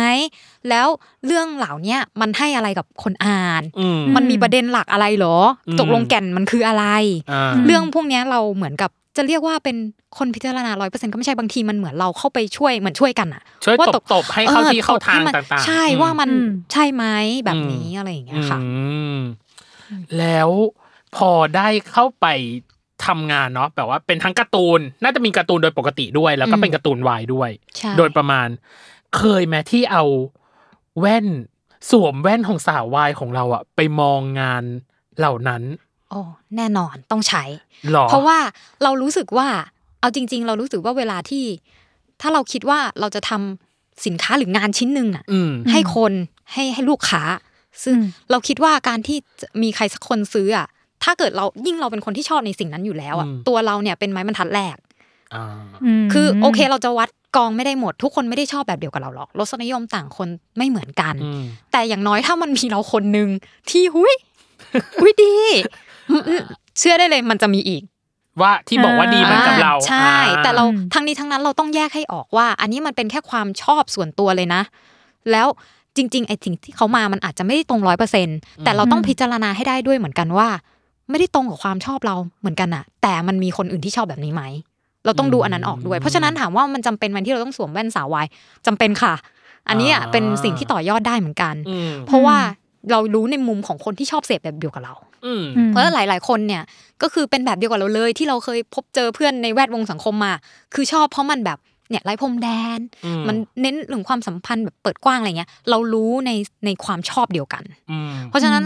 แล้วเรื่องเหล่าเนี้ยมันให้อะไรกับคนอ่านอืมมันมีประเด็นหลักอะไรเหรออมตกลงแก่นมันคืออะไรอ่าเรื่องพวกเนี้ยเราเหมือนกับจะเรียกว่าเป็นคนพิจารณาร้อยเปอร์เซ็นต์ก็ไม่ใช่บางทีมันเหมือนเราเข้าไปช่วยเหมือนช่วยกันอะช่วยว่าตบตบให้เข้าออที่เข้าทางตบให้มันต่างๆ ใช่อืมว่ามันอืมใช่ไหมแบบนี้อะไรอย่างเงี้ยค่ะอืมแล้ว พอได้เข้าไปทำงานเนาะแบบว่าเป็นทั้งการ์ตูน น่าจะมีการ์ตูนโดยปกติด้วย แล้วก็อืมเป็นการ์ตูนวายด้วยใช่โดยประมาณ เคยไหมที่เอาแว่นสวมแว่นของสาววายของเราอะไปมองงานเหล่านั้น โอ้แน่นอนต้องใช้หรอเพราะว่าเรารู้สึกว่า เอาจริง ๆ เรารู้สึกว่าเวลาที่ ถ้าเราคิดว่าเราจะทำสินค้าหรืองานชิ้นหนึ่งน่ะอืมให้คนให้ให้ลูกค้า ซึ่งอืมเราคิดว่าการที่จะมีใครสักคนซื้ออะ ถ้าเกิดเรายิ่งเราเป็นคนที่ชอบในสิ่งนั้นอยู่แล้วอะอืมตัวเราเนี่ยเป็นไม้บรรทัดแรกอ่ามคือโอเคเราจะวัดกองไม่ได้หมด ทุกคนไม่ได้ชอบแบบเดียวกับเราหรอกรสนิยมต่างคนไม่เหมือนกันอืมแต่อย่างน้อยถ้ามันมีเราคนหนึ่งที่หุยหุยดีอืมอืมเชื่อได้เลยมันจะมีอีก ว่าที่บอกว่าดีเหมือนกับเราใช่อ่าแต่เราอืมทั้งนี้ทั้งนั้นเราต้องแยกให้ออกว่า อันนี้มันเป็นแค่ความชอบส่วนตัวเลยนะ แล้วจริง ๆ ไอ้สิ่งที่เขามามันอาจจะไม่ได้ตรงร้อยเปอร์เซ็นแต่เราต้องพิจารณาให้ได้ด้วยเหมือนกันว่า ไม่ได้ตรงกับความชอบเราเหมือนกันอะแต่มันมีคนอื่นที่ชอบแบบนี้ไหมเราต้องดูอันนั้นออกด้วย เพราะฉะนั้นถามว่ามันจำเป็นไหมที่เราต้องสวมแว่นสาววายจำเป็นค่ะ อันนี้อะเป็นสิ่งที่ต่อยอดได้เหมือนกันอืมเพราะว่าเรารู้ในมุมของคนที่ชอบเสพแบบเดียวกับเราอืมอืมเพราะหลาย ๆ คนเนี่ยก็คือเป็นแบบเดียวกับเราเลย ที่เราเคยพบเจอเพื่อนในแวดวงสังคมมา คือชอบเพราะมันแบบเนี่ยไร้พรมแดนอืมมันเน้นเรื่องความสัมพันธ์แบบเปิดกว้างอะไรเงี้ย เรารู้ในในความชอบเดียวกันอืมเพราะฉะนั้น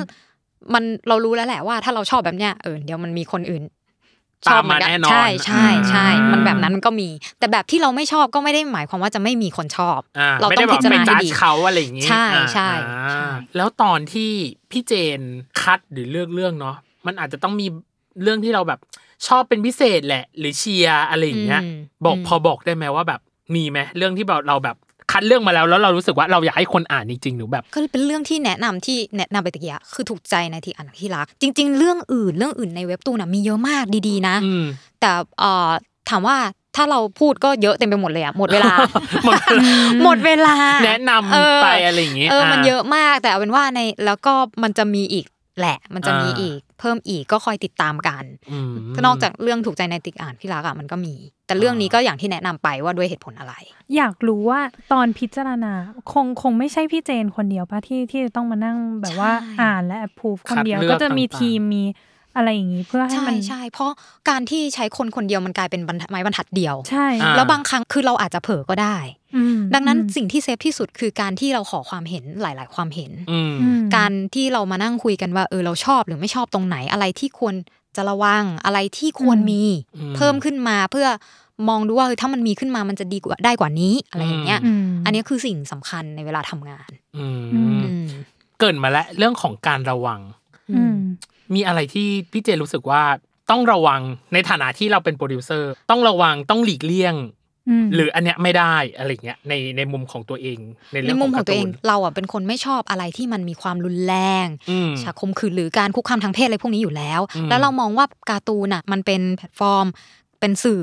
มันเรารู้แล้วแหละว่า ถ้าเราชอบแบบเนี้ยเออเดี๋ยวมันมีคนอื่นชตาอบมเหมืมาอนกันแน่นอนใช่ใช่ใช่อ่ามัมันแบบนั้นมันก็มี แต่แบบที่เราไม่ชอบก็ไม่ได้หมายความว่าจะไม่มีคนชอบอ่าเราไม่ต้อได้งแบพิบจารไปณาให้จัดดีเขาอะไรอย่างงี้ใช่อ่าใช่อ่าใช่แล้วตอนที่พี่เจนคัดหรือเลือกเรื่องเนาะมันอาจจะต้องมีเรื่องที่เราแบบชอบเป็นพิเศษแหละ หรือเชียร์อะไรอย่างเงี้ยอืมบอกอืมพอบอกได้ไหมว่าแบบมีไหมเรื่องที่แบบเราแบบ คัดเรื่องมาแล้วแล้วเรารู้สึกว่าเราอยากให้คนอ่านจริงๆหรือแบบก็เป็นเรื่องที่แนะนำที่แนะนำไปตะกี้อะคือถูกใจในที่อ่านที่รัก จริง ๆ เรื่องอื่นเรื่องอื่นในเว็บตูนอะมีเยอะมากดีๆ นะอืมแต่เอ่อถามว่าถ้าเราพูดก็เยอะเต็มไปหมดเลยอะหมดเวลา หมดเวลาหมดเวลาแนะนำเออไปอะไรอย่างงี้เออมันอ่าเยอะมากแต่เอาเป็นว่าในแล้วก็มันจะมีอีก แหละ มันจะมีอ่าอีก เพิ่มอีกก็คอยติดตามกันอืมนอกจากเรื่องถูกใจในติกอ่านพี่รักอะมันก็มี แต่เรื่องนี้ก็อย่างที่แนะนำไปว่าด้วยเหตุผลอะไร อยากรู้ว่าตอนพิจารณาคงคงไม่ใช่พี่เจนคนเดียวปะที่ที่จะต้องมานั่งแบบว่าใช่อ่านและ approve คนเดียวคัดเลือกก็จะมีต่างๆทีมมี อะไรอย่างนี้เพื่อให้ใช่มันใช่เพราะการที่ใช้คนคนเดียวมันกลายเป็นบรรทัดไม้บรรทัดเดียวใช่อ่าแล้วบางครั้งคือเราอาจจะเผลอก็ได้อืมดังนั้นอืมสิ่งที่เซฟที่สุดคือการที่เราขอความเห็นหลาย ๆ ความเห็นอืมอืมการที่เรามานั่งคุยกันว่าเออเราชอบหรือไม่ชอบตรงไหนอะไรที่ควรจะระวังอะไรที่ควรมีอืมเพิ่มขึ้นมาเพื่อมองดูว่าเออถ้ามันมีขึ้นมามันจะดีกว่าได้กว่านี้อะไรอย่างเงี้ยอืมอันนี้คือสิ่งสำคัญในเวลาทำงานอืมอือืมเกิดมาแล้วเรื่องของการระวังอื มมีอะไรที่พี่เจรู้สึกว่าต้องระวังในฐานะที่เราเป็นโปรดิวเซอร์ต้องระวังต้องหลีกเลี่ยงมหรืออันเนี้ยไม่ได้อะไรเงี้ยในในมุมของตัวเอง ในในเรื่องมุขมองขอกางร์ตัวเอตูงนเราอะเป็นคนไม่ชอบอะไรที่มันมีความรุนแรงอืมฉากคมขืนหรือการคุกคามทางเพศอะไรพวกนี้อยู่แล้วอืมแล้วเรามองว่าการ์ตูนอะมันเป็นแพลตฟอร์ม เป็นสื่อ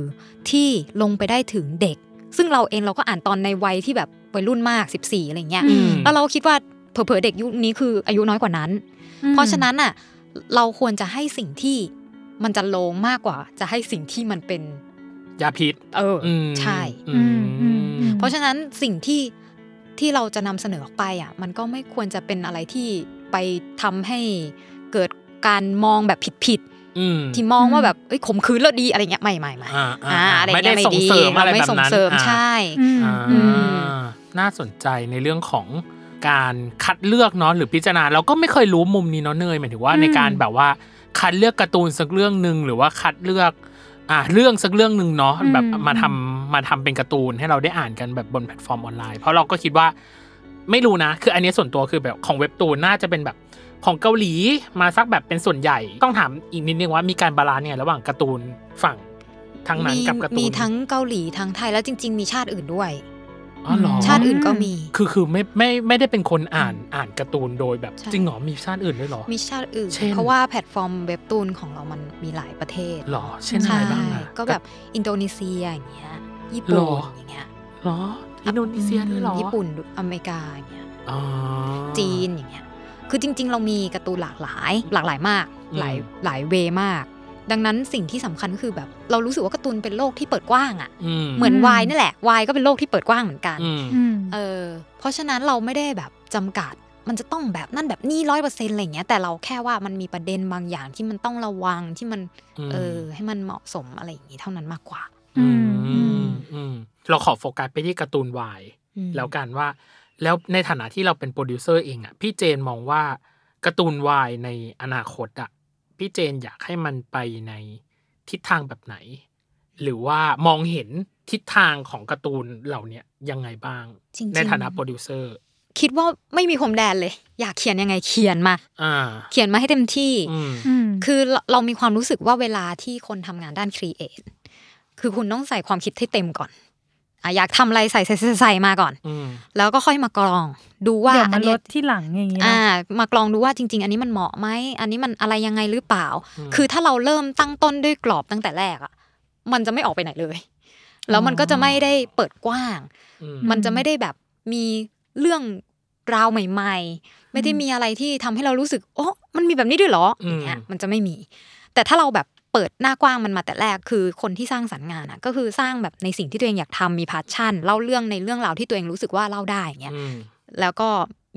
ที่ลงไปได้ถึงเด็ก ซึ่งเราเองเราก็อ่านตอนในวัยที่แบบวัยรุ่นมาก 14อะไรเงี้ยอืมแล้วเราก็คิดว่าเผลอๆเด็กยุคนี้คืออายุน้อยกว่านั้น เพราะฉะนั้นอะ เราควรจะให้สิ่งที่มันจะลงมากกว่า จะให้สิ่งที่มันเป็นยาพิษ เออออืมใช่อืมอืมอืมเพราะฉะนั้นสิ่งที่ที่เราจะนำเสนอออกไปอะ มันก็ไม่ควรจะเป็นอะไรที่ไปทำให้เกิดการมองแบบผิดอืมๆที่มองว่าแบบเอ้ยข่มขืนแล้วดีอะไรเงี้ยไม่ไม่ไม่อ่าอ่าอ่าอะไรไม่ได้เงี้ยส่งเสริมอะไรเราไม่แบบส่งนั้นเสริมอ่าใช่อืมอ่าอืมน่าสนใจในเรื่องของ การคัดเลือกเนาะหรือพิจารณาเราก็ไม่เคยรู้มุมนี้เนาะเนยหมายถึงว่าอืมในการแบบว่าคัดเลือกการ์ตูนสักเรื่องหนึ่งหรือว่าคัดเลือกอ่าเรื่องสักเรื่องหนึ่งเนาะแบบมาทำมาทำเป็นการ์ตูนให้เราได้อ่านกันแบบบนแพลตฟอร์มออนไลน์ เพราะเราก็คิดว่าไม่รู้นะ คืออันนี้ส่วนตัวคือแบบของเว็บตูนน่าจะเป็นแบบของเกาหลีมาสักแบบเป็นส่วนใหญ่ ต้องถามอีกนิดนึงว่ามีการ balance เนี่ยระหว่างการ์ตูนฝั่งทางนั้นมีกับการ์ตูนมีทั้งเกาหลีทั้งไทยแล้วจริง ๆ มีชาติอื่นด้วยอ๋อเหรอ ชาติอื่นก็มี คือคือไม่ไม่ไม่ได้เป็นคนอ่านอ่านการ์ตูนโดยแบบใช่จริงเหรอมีชาติอื่นด้วยเหรอ มีชาติอื่นเช่น เพราะว่าแพลตฟอร์มเว็บตูนของเรามันมีหลายประเทศหรอ เช่นอะใช่ไรบ้างอะก็แบบอินโดนีเซียอย่างเงี้ยญี่หรปุ่นออย่างเงี้ยเหรออินโดนีเซียด้วยเหรอญี่ปุ่นอเมริกาอย่างเงี้ยอ๋อจีนอย่างเงี้ยคือจริง ๆ เรามีการ์ตูนหลากหลาย หลากหลายมากอืมหลายหลาย way มาก ดังนั้นสิ่งที่สำคัญก็คือแบบเรารู้สึกว่าการ์ตูนเป็นโลกที่เปิดกว้างอะ่ะอืมเหมือนอืมวายนี่แหละวายก็เป็นโลกที่เปิดกว้างเหมือนกันอืมอืมเออเพราะฉะนั้นเราไม่ได้แบบจำกัดมันจะต้องแบบนั่นแบบนี่ร้อยเปอร์เซ็นต์อะไรอย่างเงี้ยแต่เราแค่ว่ามันมีประเด็นบางอย่างที่มันต้องระวังที่มันอืมเออให้มันเหมาะสมอะไรอย่างงี้เท่านั้นมากกว่าอืมอืมอืมเราขอโฟกัสไปที่การ์ตูนวายอืมแล้วกันว่า แล้วในฐานะที่เราเป็นโปรดิวเซอร์เองอะพี่เจนมองว่าการ์ตูนวายในอนาคตอะ พี่เจนอยากให้มันไปในทิศทางแบบไหน หรือว่ามองเห็นทิศทางของการ์ตูนเหล่าเนี้ยยังไงบ้างจริงๆในฐานะโปรดิวเซอร์คิดว่าไม่มีพรมแดนเลย อยากเขียนยังไงเขียนมาอ่าเขียนมาให้เต็มที่อืมอืมคือเราเรามีความรู้สึกว่าเวลาที่คนทำงานด้าน create คือคุณต้องใส่ความคิดให้เต็มก่อน อะอยากทำอะไรใส่ใส่ใส่ใส่มาก่อนอืมแล้วก็ค่อยมากรอง ดูว่าเดี๋ยวอัมานลเนี้ยดที่หลังอย่างเงี้ยอ่ามากรองดูว่าจริง ๆ อันนี้มันเหมาะไหมอันนี้มันอะไรยังไงหรือเปล่าอืมคือถ้าเราเริ่มตั้งต้นด้วยกรอบตั้งแต่แรกอะ มันจะไม่ออกไปไหนเลย แล้วมันก็จะไม่ได้เปิดกว้างอืมมันจะไม่ได้แบบมีเรื่องราวใหม่ ๆ ไม่ได้มีอะไรที่ทำให้เรารู้สึกโอ้มันมีแบบนี้ด้วยเหรออย่างเงี้ยมันจะไม่มี แต่ถ้าเราแบบ เปิดหน้ากว้างมันมาแต่แรกคือคนที่สร้างสรรค์งานอะก็คือสร้างแบบในสิ่งที่ตัวเองอยากทำมีพาชั่นเล่าเรื่องในเรื่องราวที่ตัวเองรู้สึกว่าเล่าได้อย่างเงี้ยอืมแล้วก็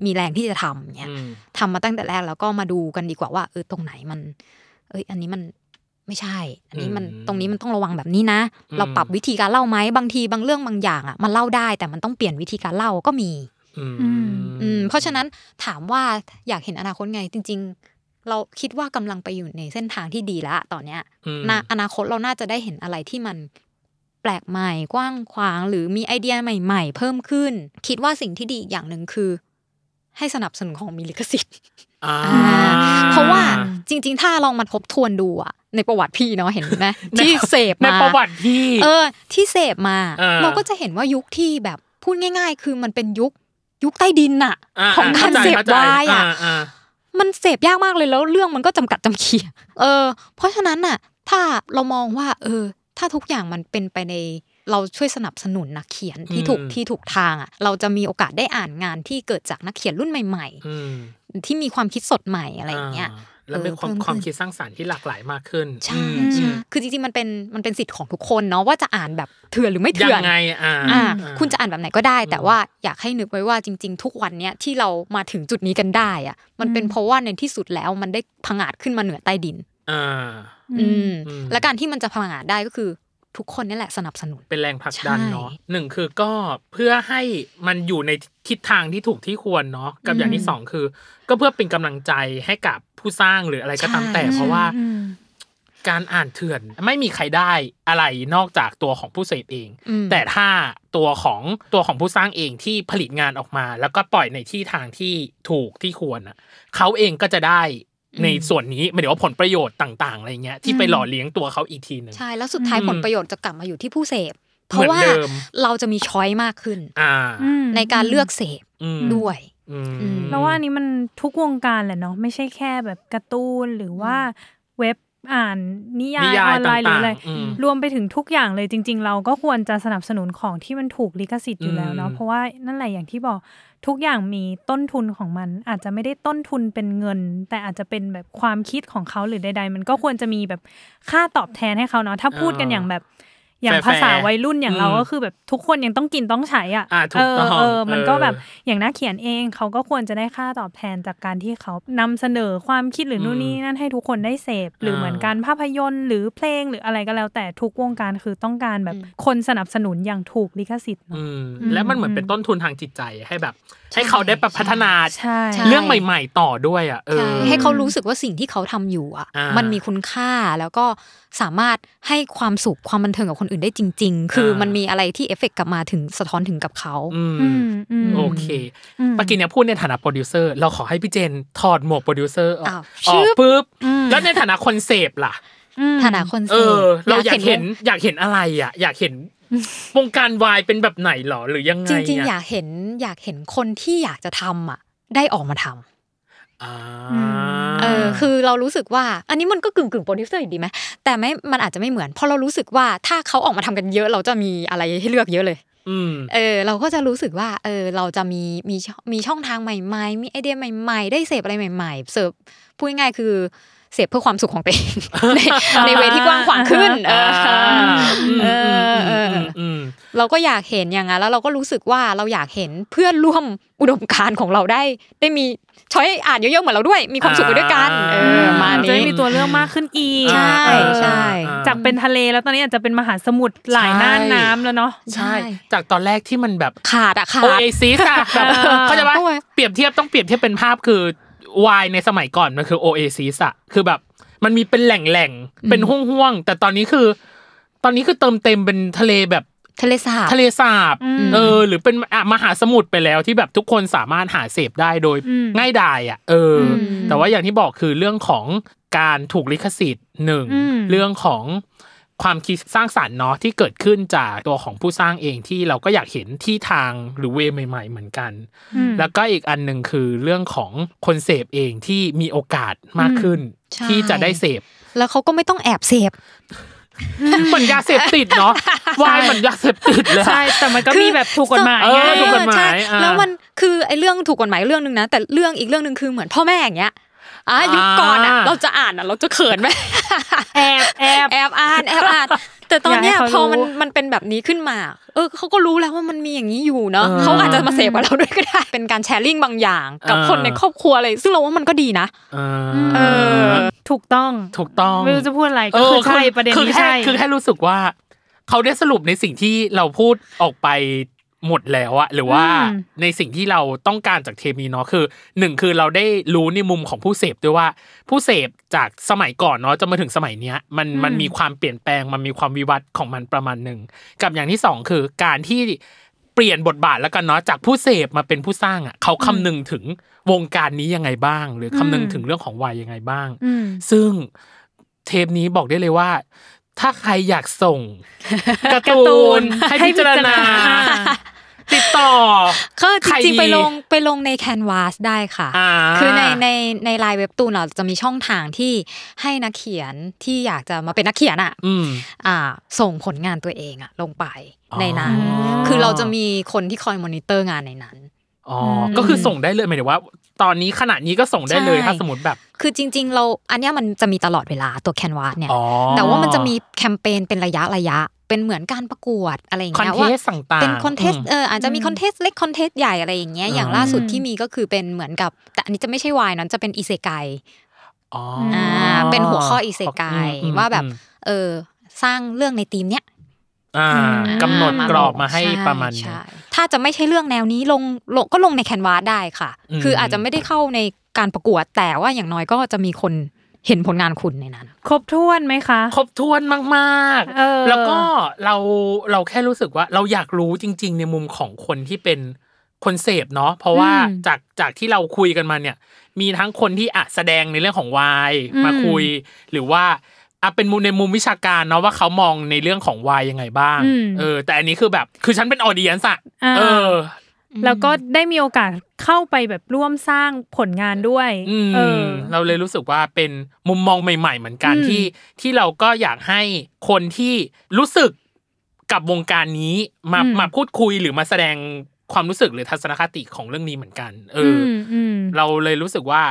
มีแรงที่จะทำอย่างเงี้ยอืมทำมาตั้งแต่แรกแล้วก็มาดูกันดีกว่าว่าเออตรงไหนมัน เอ้ย อันนี้มันไม่ใช่ อันนี้มันอืมตรงนี้มันต้องระวังแบบนี้นะอืมเราปรับวิธีการเล่าไหมบางทีบางเรื่องบางอย่างอะมันเล่าได้แต่มันต้องเปลี่ยนวิธีการเล่าก็มี อืมอืมเพราะฉะนั้นถามว่าอยากเห็นอนาคตไงจริง ๆ เราคิดว่ากำลังไปอยู่ในเส้นทางที่ดีแล้วตอนเนี้ยอืมนาอนาคตเราน่าจะได้เห็นอะไรที่มันแปลกใหม่กว้างขวาง หรือมีไอเดียใหม่ ๆ เพิ่มขึ้น คิดว่าสิ่งที่ดีอีกอย่างหนึ่งคือ ให้สนับสนุนของมีลิขสิทธิ์อ่าเพราะว่าจริง ๆ ถ้าลองมาทบทวนดูอะในประวัติพี่เนาะเห็นไหมในที่เสพในมาประวัติพี่ เออ ที่เสพมาเออเราก็จะเห็นว่ายุคที่แบบพูดง่าย ๆ คือมันเป็นยุคยุคใต้ดินอะาของการเข้ใจเสพเข้ใจวายอะอ่า มันเสพยากมากเลยแล้วเรื่องมันก็จำกัดจำเขียเออ เพราะฉะนั้นน่ะ ถ้าเรามองว่า เออ ถ้าทุกอย่างมันเป็นไปในเราช่วยสนับสนุนนักเขียนที่ถูกอืมที่ถูกทางอะเราจะมีโอกาสได้อ่านงานที่เกิดจากนักเขียนรุ่นใหม่อืมๆที่มีความคิดสดใหม่อะไรอย่างเงี้ยา แล้วมีความเออเพิ่มความขึ้นคิดสร้างสรรค์ที่หลากหลายมากขึ้นใช่อืมใช่คือจริงๆมันเป็นมันเป็นสิทธิ์ของทุกคนเนาะว่าจะอ่านแบบเถื่อนหรือไม่ยัเถื่อนงไงอ่าอ่าอ่าคุณจะอ่านแบบไหนก็ได้ แต่ว่าอยากให้นึกไว้ว่าจริง ๆ ทุกวันเนี้ยที่เรามาถึงจุดนี้กันได้อะมันเป็นอืมเพราะว่าในที่สุดแล้วมันได้พังอาจขึ้นมาเหนือใต้ดินอ่าอืมอืมและการที่มันจะพังอาจได้ก็คือ ทุกคนนี่แหละสนับสนุน เป็นแรงผลักดันใช่เนาะหนึ่งคือก็เพื่อให้มันอยู่ในทิศทางที่ถูกที่ควรเนาะกับอย่างที่สองคือ ก็เพื่อเป็นกำลังใจให้กับผู้สร้างหรืออะไรก็ตามแต่เพราะว่าอืมการอ่านเถื่อนไม่มีใครได้อะไรนอกจากตัวของผู้เสพเองอืมแต่ถ้าตัวของตัวของผู้สร้างเองที่ผลิตงานออกมา แล้วก็ปล่อยในที่ทางที่ถูกที่ควรอะเขาเองก็จะได้ ในส่วนนี้หมายถึงว่าผลประโยชน์ต่างๆอะไรเงี้ยที่ไปหล่อเลี้ยงตัวเขาอีกทีหนึ่งใช่แล้วสุดท้ายอืมผลประโยชน์จะกลับมาอยู่ที่ผู้เสพเพเหมืราะอนว่าเดิมเราจะมีช้อยมากขึ้นอ่าอืมในการเลือกเสพอืมด้วยอืมอืมแล้วว่าอันนี้มันทุกวงการแหละเนาะไม่ใช่แค่แบบการ์ตูนหรือว่าเว็บ อ่านนิยานิยยาอยอนไลน์หรืออะไรต่างๆอืมรวมไปถึงทุกอย่างเลยจริง ๆ เราก็ควรจะสนับสนุนของที่มันถูกลิขสิทธิ์อยู่แล้วเนาะอืมเพราะว่านั่นแหละอย่างที่บอกทุกอย่างมีต้นทุนของมัน อาจจะไม่ได้ต้นทุนเป็นเงิน แต่อาจจะเป็นแบบความคิดของเขาหรือใด ๆ มันก็ควรจะมีแบบค่าตอบแทนให้เขาเนาะถ้าพูดกันอย่างแบบ อย่างภาษาวัยรุ่นอย่างเราอืมก็คือแบบทุกคนยังต้องกินต้องใช้อะอ่าถูเอกอต้องเออมันก็แบบเอออย่างนักเขียนเองเขาก็ควรจะได้ค่าตอบแทนจากการที่เขานำเสนอความคิดหรือนู่นนี่นั่นให้ทุกคนได้เสพ หรือเหมือนการภาพยนตร์หรือเพลงหรืออะไรก็แล้วแต่ทุกวงการคือต้องการแบบอืมคนสนับสนุนอย่างถูกลิขสิทธิ์เนอะอืมอืมแล้วมันเหมือนเป็นต้นทุนทางจิตใจให้แบบ ให้เขาได้แบบพัฒนาใช่ใช่เรื่องใหม่ ๆ ต่อด้วยอะเอใช่อให้เขารู้สึกว่าสิ่งที่เขาทำอยู่อะอ่ามัมันมีคุณค่าแล้วก็สามารถให้ความสุขความบันเทิงกับคนอื่นได้จริง ๆ คืออามัมันมีอะไรที่เอฟเฟกต์กลับมาถึงสะท้อนถึงกับเขาอืมอืมอืมโอเคอืมปะกี้เนี่ยพูดในฐานะโปรดิวเซอร์เราขอให้พี่เจนถอดหมวกโปรดิวเซอร์ออกอ้าวออกชึบปุ๊บอืมแล้วในฐานะคนเสพล่ะอืมฐานะคนเสพเออเราอยากเห็นว่อยากเห็นอะไรอะ อยากเห็น วงการวายเป็นแบบไหนหรอหรือยังไงจริงๆออะยากเห็นอยากเห็นคนที่อยากจะทำอะ ได้ออกมาทำอ่าเออคือเรารู้สึกว่า อันนี้มันก็กึ่งกึ่งโปรดิวเซอร์อยู่ดีไหมแต่ไม่มันอาจจะไม่เหมือนเพราะเรารู้สึกว่าถ้าเขาออกมาทำกันเยอะเราจะมีอะไรให้เลือกเยอะเลยอืมเออเราก็จะรู้สึกว่าเออเราจะมีมีช่องมีช่องทางใหม่ ๆ มีไอเดียใหม่ ๆ ได้เสพอะไรใหม่ ๆ เสิร์ฟพูดง่ายๆคือ เสพเพื่อความสุขของตัวเองในใน way ที่กว้างขวางขึ้นเออเออเอออืมเราก็อยากเห็นอย่างนั้นแล้วเราก็รู้สึกว่าเราอยากเห็นเพื่อนร่วมอุดมการณ์ของเราได้ ได้มี choice อ่านเยอะๆเหมือนเราด้วย มีความสุขไปด้วยกันเออมาจะได้นี้มีตัวเลือกมากขึ้นอีกใช่เออใช่จากเป็นทะเลแล้วตอนนี้อาจจะเป็นมหาสมุทรหลายน่านน้ำแล้วเนาะใช่ จากตอนแรกที่มันแบบขาดอะขาดโอเอซิสอะแบบเออเขาใจว่าโอ้ยเปรียบเทียบต้องเปรียบเทียบเป็นภาพคือ วายในสมัยก่อนมันคือโอเอซิสอะคือแบบ มันมีเป็นแหล่งแหล่งๆเป็นห่วงห่วงๆแต่ตอนนี้คือ ตอนนี้คือเติมเต็มเป็นทะเลแบบทะเลสาบทะเลสาบอืมเออ หรือเป็นอะมหาสมุทรไปแล้วที่แบบทุกคนสามารถหาเสพได้โดยอืมง่ายดายอะ เอออมแต่ว่าอย่างที่บอกคือเรื่องของการถูกลิขสิทธิ์หนึ่งอืมเรื่องของ ความคิดสร้างสรรค์เนาะที่เกิดขึ้นจากตัวของผู้สร้างเองที่เราก็อยากเห็นที่ทางหรือเวย์ใหม่ ๆ เหมือนกันอืมแล้วก็อีกอันหนึ่งคือเรื่องของคนเสพเองที่มีโอกาสมากขึ้นใช่ที่จะได้เสพ แล้วเขาก็ไม่ต้องแอบเสพเหมือนยาเสพติดเนาะวายเหมือนยาเสพติดเลยอะใช่แต่มันก็มีแบบถูกกฎหมายเอไงอถูกกฎหมายใช่อ่าแล้วมันคือไอ้เรื่องถูกกฎหมายเรื่องหนึ่งนะแต่เรื่องอีกเรื่องหนึ่งคือเหมือนพ่อแม่อย่างเงี้ย อะยุคก่อนอะอ่าเราจะอ่านอะเราจะเขินไหมแอบแอบแอบอ่านแอบอ่านแต่ตอนเนี้ยอยากให้พอเขารู้มันมันเป็นแบบนี้ขึ้นมา เออเขาก็รู้แล้วว่ามันมีอย่างนี้อยู่เนาะเออเขาอาจจะมาเสพกับเราด้วยก็ได้ เป็นการแชร์ลิงก์บางอย่าง กับเออคนในครอบครัวอะไรซึ่งเราว่ามันก็ดีนะเอเอออถูกต้องถูกต้องไม่รู้จะพูดอะไรก็คือใช่ประเด็นคือนี้แค่ใช่คือแค่รู้สึกว่าเขาได้สรุปในสิ่งที่เราพูดออกไป หมดแล้วอะหรือว่าอืมในสิ่งที่เราต้องการจากเทปนี้เนาะคือหนึ่งคือเราได้รู้ในมุมของผู้เสพด้วยว่า ผู้เสพจากสมัยก่อนเนาะจะมาถึงสมัยเนี้ยมันมันมีความเปลี่ยนแปลงมันมีความวิวัฒน์ของมันประมาณหนึ่งกับอย่างที่สองคือการที่เปลี่ยนบทบาทแล้วกันเนาะจากผู้เสพมาเป็นผู้สร้างอะเขาคำนึงถึงวงการนี้ยังไงบ้าง หรือคำนึงถึงเรื่องของวัยยังไงบ้างอืมซึ่งเทปนี้บอกได้เลยว่า ถ้าใครอยากส่งการ์การ์ตูตูนนให้พิจารณา ติดต่อก็จใครริงๆไปดีลงไปลงใน Canvas ได้ค่ะอ่าคือในในใน LINE Webtoon เราจะมีช่องทางที่ให้นักเขียนที่อยากจะมาเป็นนักเขียนอะอืมอ่า ส่งผลงานตัวเองอะ ลงไปอ๋อในนั้น คือเราจะมีคนที่คอยมอนิเตอร์งานในนั้นอ๋ออมก็คือส่งได้เลยหมายถึงว่า ตอนนี้ขณะนี้ก็ส่งได้เลยใช่ถ้าสมมติแบบ คือจริง ๆ เราอันเนี้ยมันจะมีตลอดเวลาตัว Canvas เนี่ยอ๋อแต่ว่ามันจะมีแคมเปญเป็นระยะระยะ เป็นเหมือนการประกวดอะไรอย่างเงี้ย contest ว่าต่างๆเป็น contest อืมเอออาจจะมี contest เล็ก contest ใหญ่อะไรอย่างเงี้ยอย่างอ่าล่าสุดที่มีก็คือเป็นเหมือนกับ แต่อันนี้จะไม่ใช่วายนั้นจะเป็นอิเซไกอ๋ออ่าเป็นหัวข้ออิเซไกอืมว่าแบบอืมเออ สร้างเรื่องในธีมเนี้ยอ่าอืมกำหนดมากรอบมาให้ใช่ประมาณนี้ใช่ถ้าจะไม่ใช่เรื่องแนวนี้ลงลงก็ลงในแคนวาสได้ค่ะอืมคืออาจจะไม่ได้เข้าในการประกวดแต่ว่าอย่างน้อยก็จะมีคน เห็นผลงานคุณในนั้น ครบถ้วนไหมคะ ครบถ้วนมากเออๆแล้วก็เราเราแค่รู้สึกว่าเราอยากรู้จริง ๆ ในมุมของคนที่เป็นคนเสพเนาะเพราะว่าอืมจากจากที่เราคุยกันมาเนี่ย มีทั้งคนที่อะแสดงในเรื่องของวายอืมมาคุย หรือว่าอะเป็นมุมในมุมวิชาการเนาะว่าเขามองในเรื่องของวายยังไงบ้างอืมเออแต่อันนี้คือแบบ คือฉันเป็นออเดียนส์อะอ่าเออ แล้วก็ได้มีโอกาสเข้าไปแบบร่วมสร้างผลงานด้วยอืมเออเราเลยรู้สึกว่าเป็นมุมมองใหม่ ๆ เหมือนกันอืมที่ที่เราก็อยากให้คนที่รู้สึกกับวงการนี้มามาพูดคุยหรือมาแสดงความรู้สึกหรือทัศนคติของเรื่องนี้เหมือนกัน เอออมอืมเราเลยรู้สึกว่า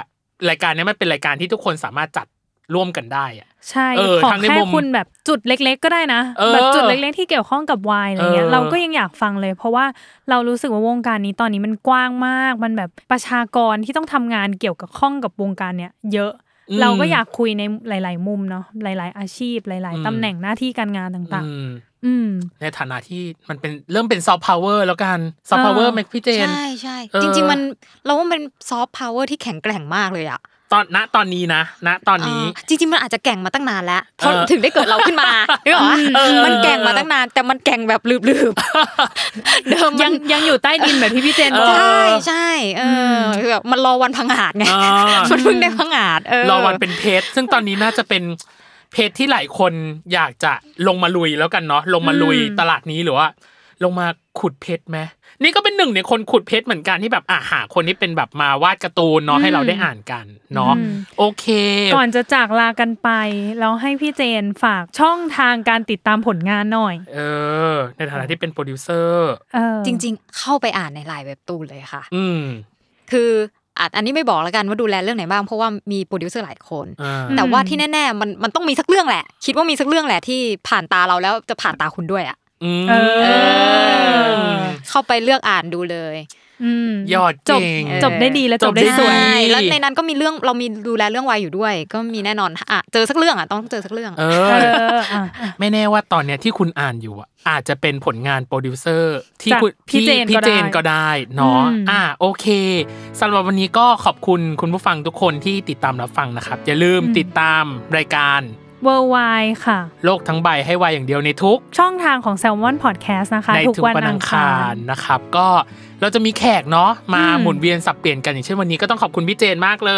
รายการนี้มันเป็นรายการที่ทุกคนสามารถจัดร่วมกันได้อะ ใช่เออขอทางในแค่มุมคุณแบบจุดเล็ก ๆ ก็ได้นะเออแบบจุดเล็ก ๆ ที่เกี่ยวข้องกับวายอะไรเงี้ยเออเราก็ยังอยากฟังเลย เพราะว่าเรารู้สึกว่าวงการนี้ตอนนี้มันกว้างมาก มันแบบประชากรที่ต้องทำงานเกี่ยวกับข้องกับวงการเนี้ยเยอะเราก็อยากคุยในหลาย ๆ มุมเนาะหลาย ๆ อาชีพ หลาย ๆตำแหน่งหน้าที่การงานต่างอืมๆอืมในฐานะที่มันเป็นเริ่มเป็นซอฟต์พาวเวอร์แล้วกันซอฟต์พาวเวอร์ไหมพี่เจนใช่ใช่เออจริง ๆ มันเราว่ามันเป็นซอฟต์พาวเวอร์ที่แข็งแกร่งมากเลยอะ ตอนณตอนนี้นะ ณตอนนี้อ่าจริงๆมันอาจจะแกร่งมาตั้งนานแล้วเพราะเออถึงได้เกิดเราขึ้นมาหรือเปล่าเออมันแกร่งมาตั้งนาน แต่มันแกร่งแบบลืบๆเดิมมัยังยังอยู่ใต้ดินแบบที่พี่เจนบอกใช่ใช่เออคือแบบมันรอวันพังอาจไงอ่ามันเพิ่งได้พังอาจเออรอวันเป็นเพชรซึ่งตอนนี้น่าจะเป็นเพชรที่หลายคนอยากจะลงมาลุยแล้วกันเนาะลงมาลุยอืมตลาดนี้หรือว่า ลงมาขุดเพชรไหมนี่ก็เป็นหนึ่งในคนขุดเพชรเหมือนกันที่แบบอะหาคนที่เป็นแบบมาวาดการ์ตูนเนาะให้เราได้อ่านกันเนาะอืมโอเค ก่อนจะจากลากันไปแล้วให้พี่เจนฝากช่องทางการติดตามผลงานหน่อย เออ ในฐานะที่เป็นโปรดิวเซอร์เออจริง ๆ เข้าไปอ่านใน LINE Webtoon เลยค่ะ อืมคืออาจอันนี้ไม่บอกแล้วกันว่าดูแลเรื่องไหนบ้างเพราะว่ามีโปรดิวเซอร์หลายคนอ่าอืมแต่ว่าที่แน่ๆมันมันต้องมีสักเรื่องแหละ คิดว่ามีสักเรื่องแหละที่ผ่านตาเราแล้วจะผ่านตาคุณด้วยอะอืม เออเข้าไปเลือกอ่านดูเลยอืมยอดจบเก่งจบได้ดีและจบได้จบได้สวยดีใช่แล้วในนั้นก็มีเรื่องเรามีดูแลเรื่องวายอยู่ด้วย ก็มีแน่นอนอะเจอสักเรื่องอะต้องเจอสักเรื่อง เอเออออะอะไม่แน่ว่าตอนเนี้ยที่คุณอ่านอยู่อะอาจจะเป็นผลงานโปรดิวเซอร์ที่จากคุณพี่เจนพี่ก็ได้เจนก็ได้เนาะอืมอ่าโอเคสำหรับวันนี้ก็ขอบคุณคุณผู้ฟังทุกคนที่ติดตามรับฟังนะครับ อย่าลืมติดตามรายการ เวอร์ไวค่ะ โลกทั้งใบให้วายอย่างเดียวในทุก ช่องทางของ Salmon Podcast นะคะในทุกทุกวันวันอัอังงคาคารรนะครับ ก็เราจะมีแขกเนาะมาอืมหมุนเวียนสับเปลี่ยนกันอย่างเช่นวันนี้ก็ต้องขอบคุณพี่เจนมากเล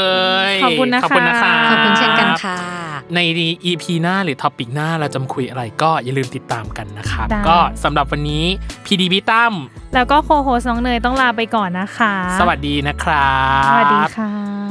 ย ขอบคุณนะคะขอบคุณนะคะขอบคุณเช่นกันค่ะ ใน EP หน้าหรือ topic หน้าเราจะมาคุยอะไรก็อย่าลืมติดตามกันนะครับได้ก็สำหรับวันนี้พีดีพิตั้มแล้วก็โคโฮสน้องเนยต้องลาไปก่อนนะคะ สวัสดีนะครับ สวัสดีค่ะ